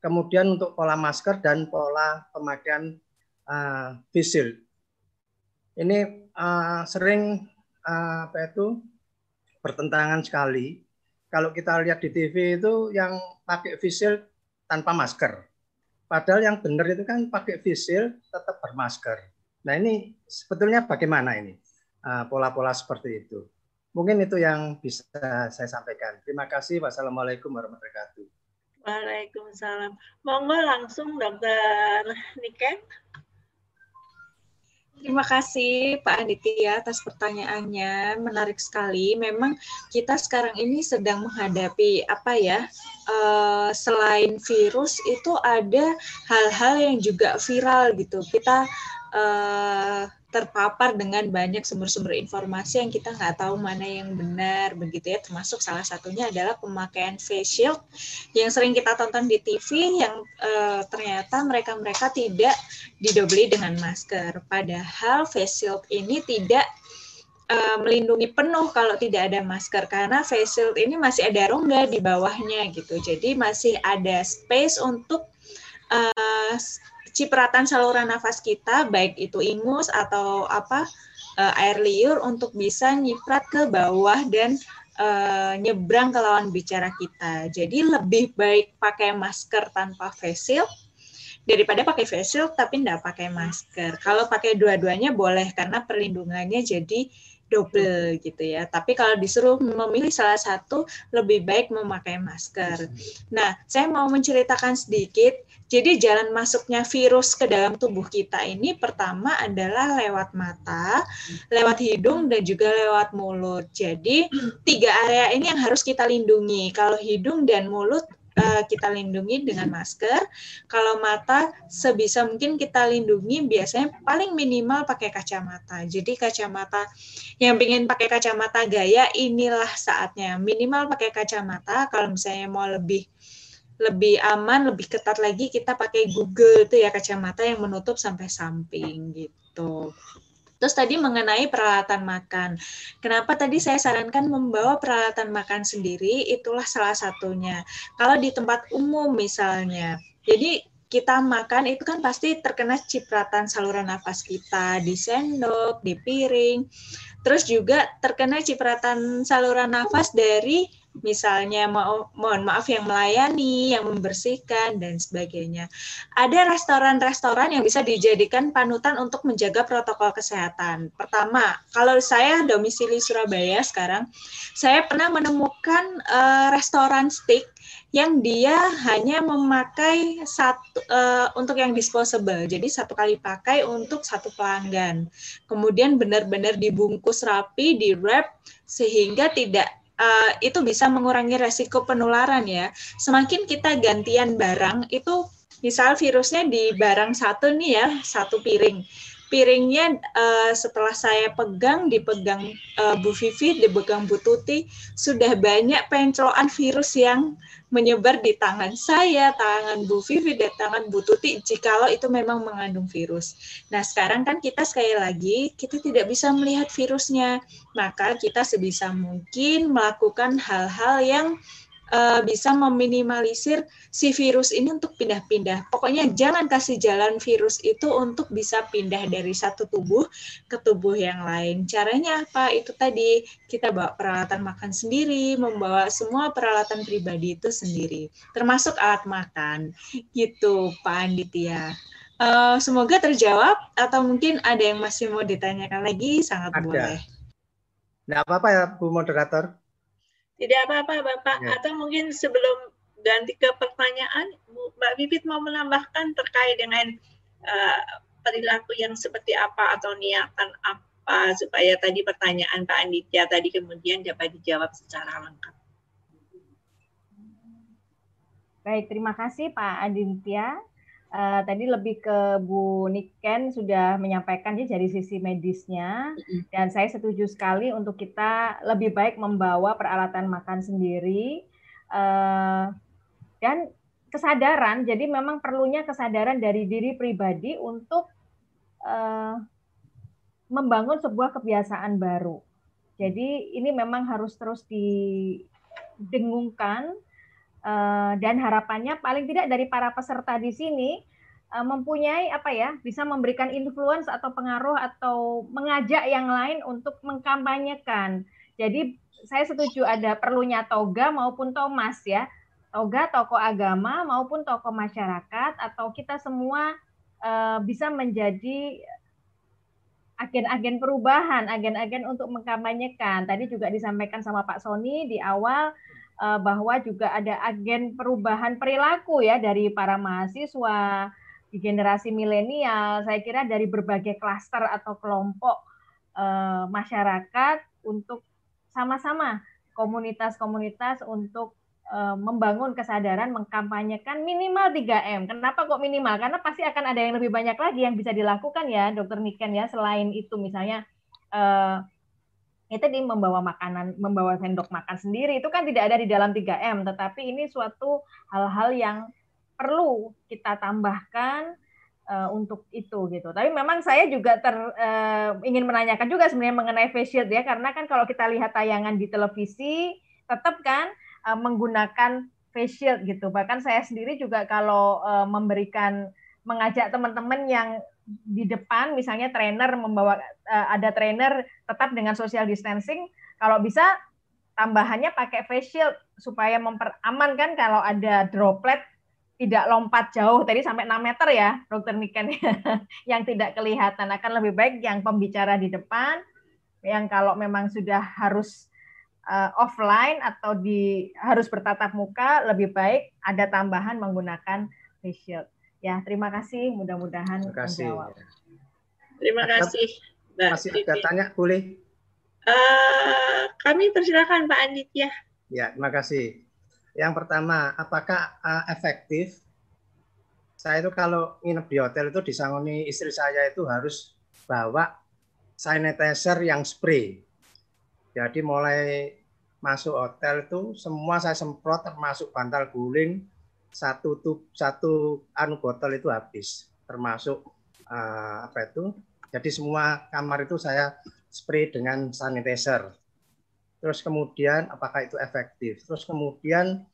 Kemudian untuk pola masker dan pola pemakaian uh, face shield. Ini uh, sering uh, apa itu bertentangan sekali. Kalau kita lihat di TV itu yang pakai shield tanpa masker Padahal yang benar itu kan pakai face shield tetap bermasker. Nah ini sebetulnya bagaimana ini uh, pola-pola seperti itu? Mungkin itu yang bisa saya sampaikan. Terima kasih. Wassalamualaikum warahmatullahi wabarakatuh. Waalaikumsalam. Monggo langsung Dokter Niken. Terima kasih Pak Aditya atas pertanyaannya, menarik sekali. Memang kita sekarang ini sedang menghadapi apa ya? Uh, selain virus itu ada hal-hal yang juga viral gitu. Kita uh, terpapar dengan banyak sumber-sumber informasi yang kita nggak tahu mana yang benar begitu ya termasuk salah satunya adalah pemakaian face shield yang sering kita tonton di TV yang uh, ternyata mereka-mereka tidak didobeli dengan masker padahal face shield ini tidak uh, melindungi penuh kalau tidak ada masker karena face shield ini masih ada rongga di bawahnya gitu. Jadi masih ada space untuk uh, cipratan saluran nafas kita baik itu ingus atau apa uh, air liur untuk bisa nyiprat ke bawah dan uh, nyebrang ke lawan bicara kita. Jadi lebih baik pakai masker tanpa face shield daripada pakai face shield tapi tidak pakai masker. Kalau pakai dua-duanya boleh karena perlindungannya jadi double gitu ya. Tapi kalau disuruh memilih salah satu, lebih baik memakai masker. Nah, saya mau menceritakan sedikit. Jadi jalan masuknya virus ke dalam tubuh kita ini pertama adalah lewat mata, lewat hidung, dan juga lewat mulut. Jadi tiga area ini yang harus kita lindungi. Kalau hidung dan mulut uh, kita lindungi dengan masker. Kalau mata sebisa mungkin kita lindungi biasanya paling minimal pakai kacamata. Jadi kacamata yang ingin pakai kacamata gaya inilah saatnya. Minimal pakai kacamata. Kalau misalnya mau lebih lebih aman, lebih ketat lagi kita pakai Google itu ya kacamata yang menutup sampai samping gitu. Terus tadi mengenai peralatan makan. Kenapa tadi saya sarankan membawa peralatan makan sendiri? Itulah salah satunya. Kalau di tempat umum misalnya. Jadi kita makan itu kan pasti terkena cipratan saluran nafas kita di sendok, di piring. Terus juga terkena cipratan saluran nafas dari misalnya mau, mohon maaf yang melayani, yang membersihkan dan sebagainya. Ada restoran-restoran yang bisa dijadikan panutan untuk menjaga protokol kesehatan. Pertama, kalau saya domisili Surabaya sekarang, saya pernah menemukan uh, restoran steak yang dia hanya memakai satu uh, untuk yang disposable. Jadi satu kali pakai untuk satu pelanggan. Kemudian benar-benar dibungkus rapi, di wrap sehingga tidak uh, itu bisa mengurangi resiko penularan ya. Semakin kita gantian barang itu misal virusnya di barang satu nih ya, satu piring. Piringnya uh, setelah saya pegang, dipegang uh, Bu Vivi, dipegang Bu Tuti, sudah banyak pencloan virus yang menyebar di tangan saya, tangan Bu Vivi, dan tangan Bu Tuti jikalau itu memang mengandung virus. Nah, sekarang kan kita sekali lagi kita tidak bisa melihat virusnya, maka kita sebisa mungkin melakukan hal-hal yang uh, bisa meminimalisir si virus ini untuk pindah-pindah. Pokoknya jangan kasih jalan virus itu untuk bisa pindah dari satu tubuh ke tubuh yang lain. Caranya apa? Itu tadi kita bawa peralatan makan sendiri, membawa semua peralatan pribadi itu sendiri, termasuk alat makan. Gitu, Pak Anditya. Uh, semoga terjawab atau mungkin ada yang masih mau ditanyakan lagi sangat ada. boleh. Tidak apa-apa ya Bu Moderator. Tidak apa-apa Bapak. Ya. Atau mungkin sebelum ganti ke pertanyaan, Mbak Bibit mau menambahkan terkait dengan uh, perilaku yang seperti apa atau niatan apa supaya tadi pertanyaan Pak Anditya tadi kemudian dapat dijawab secara lengkap. Baik, terima kasih Pak Aditya. Uh, tadi lebih ke Bu Niken sudah menyampaikan ya dari sisi medisnya. Dan saya setuju sekali untuk kita lebih baik membawa peralatan makan sendiri uh, dan kesadaran. Jadi memang perlunya kesadaran dari diri pribadi untuk uh, membangun sebuah kebiasaan baru. Jadi ini memang harus terus didengungkan dan harapannya paling tidak dari para peserta di sini uh, mempunyai apa ya bisa memberikan influence atau pengaruh atau mengajak yang lain untuk mengkampanyekan. Jadi saya setuju ada perlunya toga maupun Thomas ya. Toga tokoh agama maupun tokoh masyarakat atau kita semua uh, bisa menjadi agen-agen perubahan, agen-agen untuk mengkampanyekan. Tadi juga disampaikan sama Pak Sony di awal bahwa juga ada agen perubahan perilaku ya dari para mahasiswa di generasi milenial. Saya kira dari berbagai klaster atau kelompok uh, masyarakat untuk sama-sama komunitas-komunitas untuk uh, membangun kesadaran, mengkampanyekan minimal 3M. Kenapa kok minimal? Karena pasti akan ada yang lebih banyak lagi yang bisa dilakukan ya, Dokter Niken ya. Selain itu misalnya itu di membawa makanan, membawa sendok makan sendiri itu kan tidak ada di dalam 3M, tetapi ini suatu hal-hal yang perlu kita tambahkan uh, untuk itu gitu. Tapi memang saya juga ter uh, ingin menanyakan juga sebenarnya mengenai face shield ya karena kan kalau kita lihat tayangan di televisi tetap kan uh, menggunakan face shield gitu. Bahkan saya sendiri juga kalau uh, memberikan mengajak teman-teman yang di depan misalnya trainer membawa uh, ada trainer tetap dengan social distancing kalau bisa tambahannya pakai face shield supaya memperamankan kalau ada droplet tidak lompat jauh tadi sampai 6 meter ya dokter Niken *laughs* yang tidak kelihatan. Akan lebih baik yang pembicara di depan yang kalau memang sudah harus uh, offline atau di harus bertatap muka lebih baik ada tambahan menggunakan face shield ya terima kasih. Mudah-mudahan terima kasih menjawab. terima kasih. Mbak masih ada tanya boleh? Uh, kami persilakan Pak Andit ya ya terima kasih. Yang pertama, apakah uh, efektif? Saya itu kalau nginep di hotel itu disangoni istri saya itu harus bawa sanitizer yang spray. Jadi mulai masuk hotel itu semua saya semprot termasuk bantal guling satu tub satu anu botol itu habis termasuk uh, apa itu jadi semua kamar itu saya spray dengan sanitizer Terus kemudian apakah itu efektif? Terus kemudian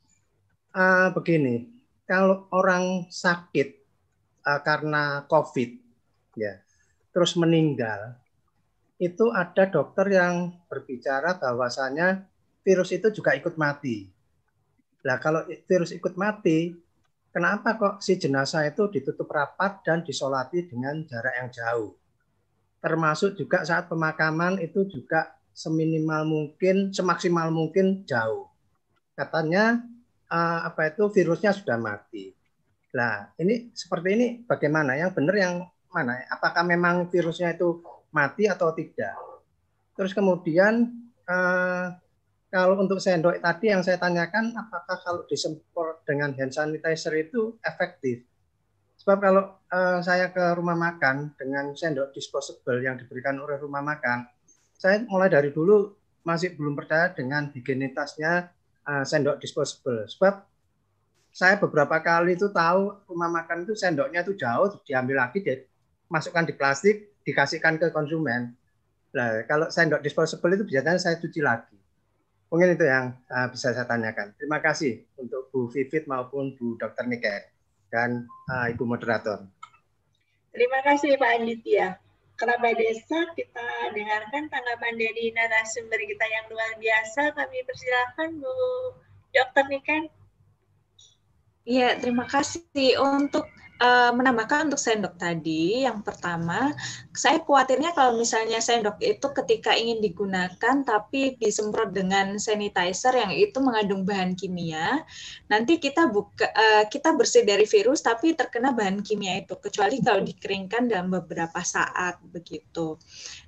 uh, begini, kalau orang sakit uh, karena COVID, ya, terus meninggal, itu ada dokter yang berbicara bahwasanya virus itu juga ikut mati. Nah, kalau virus ikut mati, kenapa kok si jenazah itu ditutup rapat dan disolati dengan jarak yang jauh? Termasuk juga saat pemakaman itu juga seminimal mungkin, semaksimal mungkin jauh. Katanya uh, apa itu virusnya sudah mati. Nah, ini seperti ini bagaimana? Yang benar yang mana? Apakah memang virusnya itu mati atau tidak? Terus kemudian uh, kalau untuk sendok tadi yang saya tanyakan, apakah kalau disemprot dengan hand sanitizer itu efektif? Sebab kalau uh, saya ke rumah makan dengan sendok disposable yang diberikan oleh rumah makan, saya mulai dari dulu masih belum percaya dengan higienitasnya uh, sendok disposable. Sebab saya beberapa kali itu tahu rumah makan itu sendoknya itu jauh, diambil lagi, dia masukkan di plastik, dikasihkan ke konsumen. Nah, kalau sendok disposable itu biasanya saya cuci lagi. Mungkin itu yang uh, bisa saya tanyakan. Terima kasih untuk Bu Vivit maupun Bu Dr. Niken dan uh, Ibu Moderator. Terima kasih Pak Anditya kerabat desa kita dengarkan tanggapan dari narasumber kita yang luar biasa. Kami persilakan Bu Dokter Niken. Iya, terima kasih untuk uh, menambahkan untuk sendok tadi, yang pertama, saya khawatirnya kalau misalnya sendok itu ketika ingin digunakan tapi disemprot dengan sanitizer yang itu mengandung bahan kimia, nanti kita buka uh, kita bersih dari virus tapi terkena bahan kimia itu, kecuali kalau dikeringkan dalam beberapa saat begitu.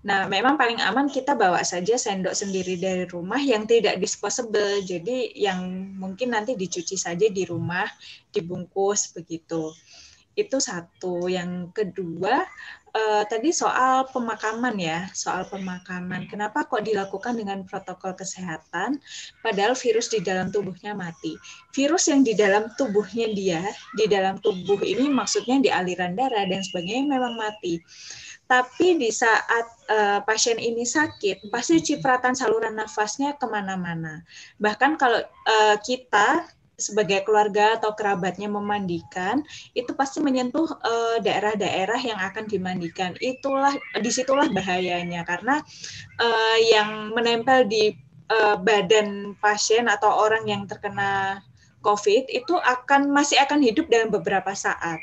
Nah, memang paling aman kita bawa saja sendok sendiri dari rumah yang tidak disposable, jadi yang mungkin nanti dicuci saja di rumah, dibungkus begitu itu satu. Yang kedua uh, tadi soal pemakaman ya, soal pemakaman. Kenapa kok dilakukan dengan protokol kesehatan padahal virus di dalam tubuhnya mati? Virus yang di dalam tubuhnya dia, di dalam tubuh ini maksudnya di aliran darah dan sebagainya memang mati. Tapi di saat uh, pasien ini sakit, pasti cipratan saluran nafasnya ke mana-mana. Bahkan kalau uh, kita sebagai keluarga atau kerabatnya memandikan itu pasti menyentuh eh, daerah-daerah yang akan dimandikan. Itulah di situlah bahayanya. Karena uh, yang menempel di uh, badan pasien atau orang yang terkena COVID itu akan masih akan hidup dalam beberapa saat.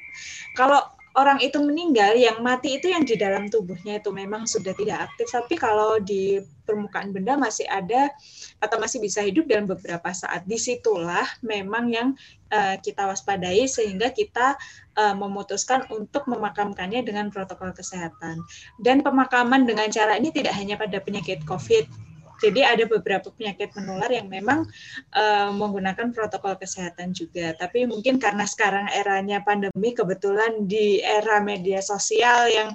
Kalau orang itu meninggal, yang mati itu yang di dalam tubuhnya itu memang sudah tidak aktif, tapi kalau di permukaan benda masih ada atau masih bisa hidup dalam beberapa saat. Di situlah memang yang uh, kita waspadai sehingga kita uh, memutuskan untuk memakamkannya dengan protokol kesehatan. Dan pemakaman dengan cara ini tidak hanya pada penyakit COVID, jadi ada beberapa penyakit menular yang memang uh, menggunakan protokol kesehatan juga. Tapi mungkin karena sekarang eranya pandemi, kebetulan di era media sosial yang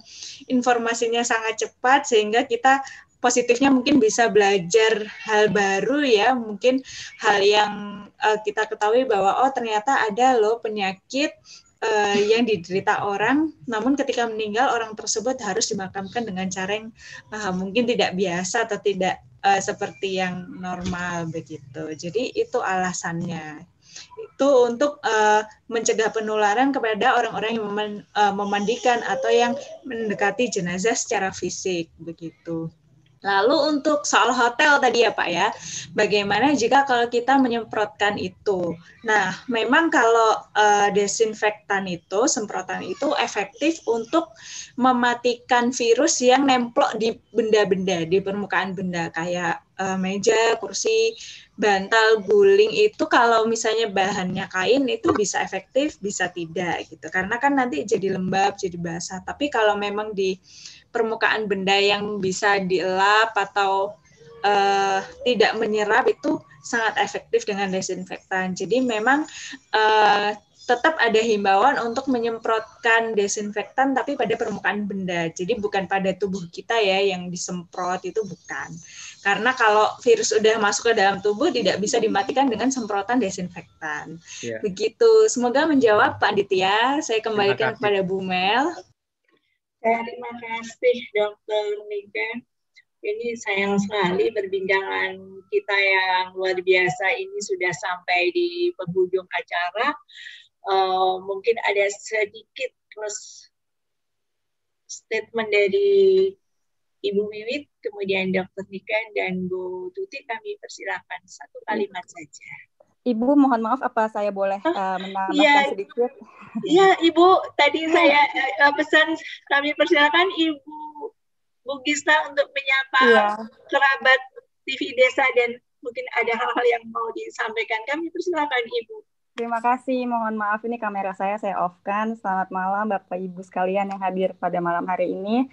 informasinya sangat cepat, sehingga kita positifnya mungkin bisa belajar hal baru ya, mungkin hal yang uh, kita ketahui bahwa oh ternyata ada loh penyakit uh, yang diderita orang, namun ketika meninggal orang tersebut harus dimakamkan dengan cara yang uh, mungkin tidak biasa atau tidak uh, seperti yang normal begitu. Jadi itu alasannya. Itu untuk uh, mencegah penularan kepada orang-orang yang mem uh, memandikan atau yang mendekati jenazah secara fisik begitu. Lalu untuk soal hotel tadi ya Pak ya, bagaimana jika kalau kita menyemprotkan itu? Nah, memang kalau uh, desinfektan itu, semprotan itu efektif untuk mematikan virus yang nemplok di benda-benda, di permukaan benda kayak uh, meja, kursi, bantal, guling itu kalau misalnya bahannya kain itu bisa efektif, bisa tidak gitu. Karena kan nanti jadi lembab, jadi basah. Tapi kalau memang di permukaan benda yang bisa dielap atau uh, tidak menyerap itu sangat efektif dengan desinfektan. Jadi memang uh, tetap ada himbauan untuk menyemprotkan desinfektan tapi pada permukaan benda. Jadi bukan pada tubuh kita ya yang disemprot itu bukan. Karena kalau virus sudah masuk ke dalam tubuh tidak bisa dimatikan dengan semprotan desinfektan. Ya. Begitu. Semoga menjawab Pak Ditya. Saya kembalikan kepada Bu Mel. Terima kasih Dokter Nika. Ini sayang sekali perbincangan kita yang luar biasa ini sudah sampai di penghujung acara. Uh, mungkin ada sedikit close statement dari Ibu Wiwit, kemudian Dokter Nika dan Bu Tuti kami persilakan satu kalimat saja. Ibu mohon maaf apa saya boleh uh, menambahkan ya, sedikit? Iya, Ibu. Tadi saya uh, pesan kami persilakan Ibu Bugista untuk menyapa ya. kerabat TV Desa dan mungkin ada hal-hal yang mau disampaikan. Kami persilakan Ibu. Terima kasih. Mohon maaf ini kamera saya saya off-kan. Selamat malam Bapak Ibu sekalian yang hadir pada malam hari ini.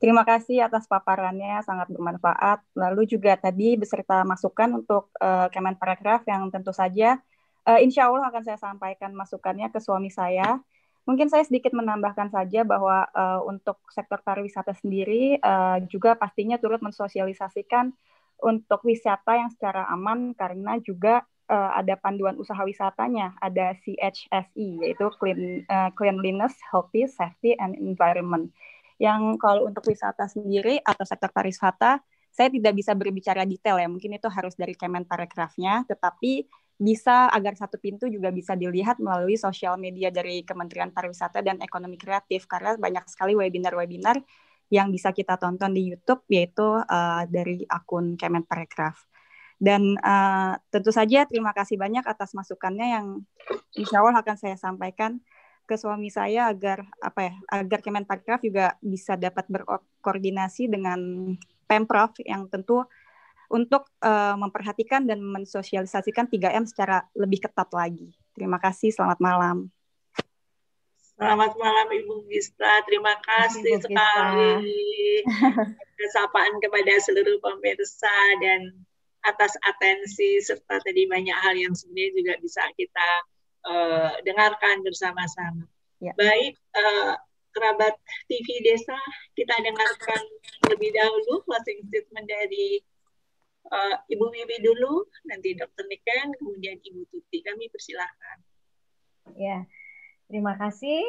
Terima kasih atas paparannya, sangat bermanfaat. Lalu juga tadi beserta masukan untuk uh, Kemenparekraf yang tentu saja uh, insya Allah akan saya sampaikan masukannya ke suami saya. Mungkin saya sedikit menambahkan saja bahwa uh, untuk sektor pariwisata sendiri uh, juga pastinya turut mensosialisasikan untuk wisata yang secara aman karena juga uh, ada panduan usaha wisatanya, ada CHSE yaitu clean, uh, Cleanliness, Healthy, Safety, and Environment yang kalau untuk wisata sendiri atau sektor pariwisata saya tidak bisa berbicara detail ya. Mungkin itu harus dari Kemenparekrafnya tetapi bisa agar satu pintu juga bisa dilihat melalui sosial media dari Kementerian Pariwisata dan Ekonomi Kreatif. Karena banyak sekali webinar-webinar yang bisa kita tonton di YouTube yaitu uh, dari akun Kemenparekraf. Dan uh, tentu saja terima kasih banyak atas masukannya yang insya Allah akan saya sampaikan ke suami saya agar apa ya agar Kemenparekraf juga bisa dapat berkoordinasi dengan Pemprov yang tentu untuk uh, memperhatikan dan mensosialisasikan 3M secara lebih ketat lagi. Terima kasih, selamat malam. Selamat malam Ibu Gista, terima kasih Ibu sekali *laughs* kesapaan kepada seluruh pemirsa dan atas atensi serta tadi banyak hal yang sebenarnya juga bisa kita uh, dengarkan bersama-sama. Ya. Baik, uh, kerabat TV Desa, kita dengarkan lebih dahulu closing statement dari uh, Ibu Wiwi dulu, nanti Dr. Niken, kemudian Ibu Tuti. Kami persilahkan. Ya, terima kasih.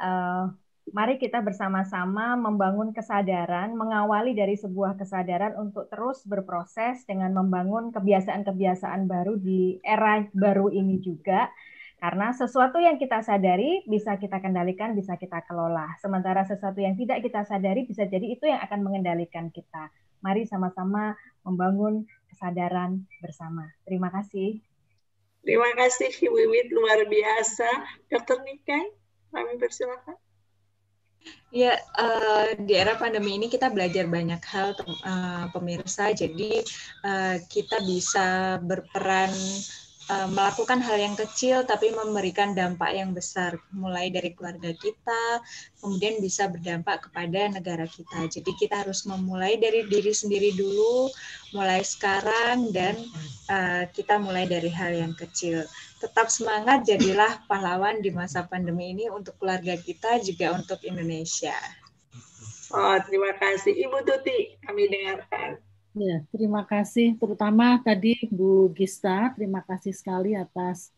Uh, mari kita bersama-sama membangun kesadaran, mengawali dari sebuah kesadaran untuk terus berproses dengan membangun kebiasaan-kebiasaan baru di era baru ini juga karena sesuatu yang kita sadari bisa kita kendalikan, bisa kita kelola. Sementara sesuatu yang tidak kita sadari bisa jadi itu yang akan mengendalikan kita. Mari sama-sama membangun kesadaran bersama. Terima kasih. Terima kasih Ibu Wiwit, luar biasa. Dokter Niken, kami persilakan. Ya, uh, di era pandemi ini kita belajar banyak hal, uh, pemirsa. Jadi uh, kita bisa berperan uh, melakukan hal yang kecil tapi memberikan dampak yang besar mulai dari keluarga kita kemudian bisa berdampak kepada negara kita jadi kita harus memulai dari diri sendiri dulu mulai sekarang dan uh, kita mulai dari hal yang kecil tetap semangat jadilah pahlawan di masa pandemi ini untuk keluarga kita juga untuk Indonesia Oh, terima kasih. Ibu Tuti, kami dengarkan. Ya, terima kasih terutama tadi Bu Gista, terima kasih sekali atas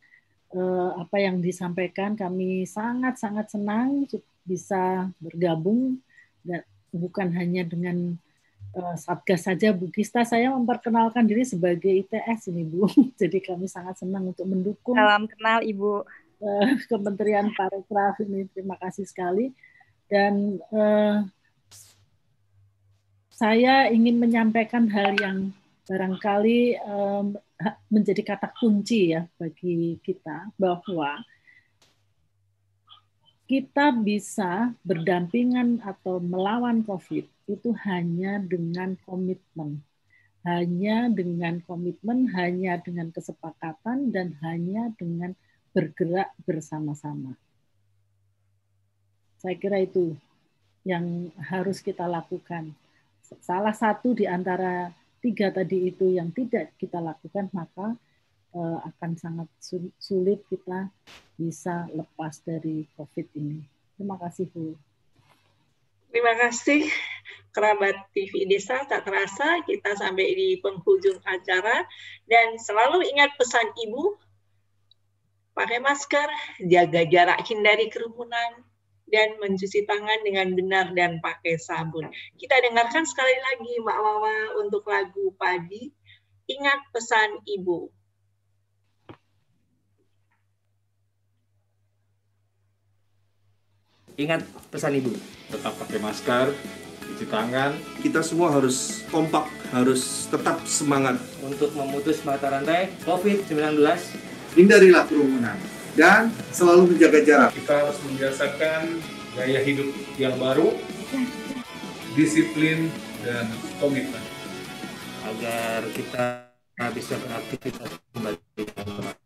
uh, apa yang disampaikan. Kami sangat-sangat senang bisa bergabung dan bukan hanya dengan uh, Satgas saja Bu Gista. Saya memperkenalkan diri sebagai ITS ini Bu. *laughs* Jadi kami sangat senang untuk mendukung. Salam kenal Ibu. Uh, Kementerian Parekraf ini terima kasih sekali dan uh, saya ingin menyampaikan hal yang barangkali um, menjadi kata kunci ya bagi kita bahwa kita bisa berdampingan atau melawan COVID itu hanya dengan komitmen. Hanya dengan komitmen, hanya dengan kesepakatan, dan hanya dengan bergerak bersama-sama. Saya kira itu yang harus kita lakukan. Salah satu di antara tiga tadi itu yang tidak kita lakukan, maka uh, akan sangat sulit kita bisa lepas dari COVID ini. Terima kasih, Bu. Terima kasih, kerabat TV Desa. Tak terasa kita sampai di penghujung acara. Dan selalu ingat pesan Ibu, pakai masker, jaga jarak, hindari kerumunan, dan mencuci tangan dengan benar dan pakai sabun. Kita dengarkan sekali lagi Mbak Wawa untuk lagu Padi. Ingat pesan Ibu. Ingat pesan Ibu. Tetap pakai masker, cuci tangan. Kita semua harus kompak, harus tetap semangat. Untuk memutus mata rantai COVID-19. Hindarilah kerumunan dan selalu menjaga jarak. Kita harus membiasakan gaya hidup yang baru, disiplin, dan komitmen. Agar kita bisa beraktivitas kembali.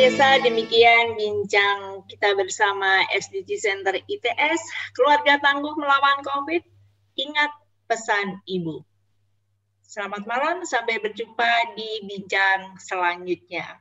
Desa, demikian bincang kita bersama SDG Center ITS, Keluarga Tangguh Melawan COVID, ingat pesan Ibu. Selamat malam, sampai berjumpa di bincang selanjutnya.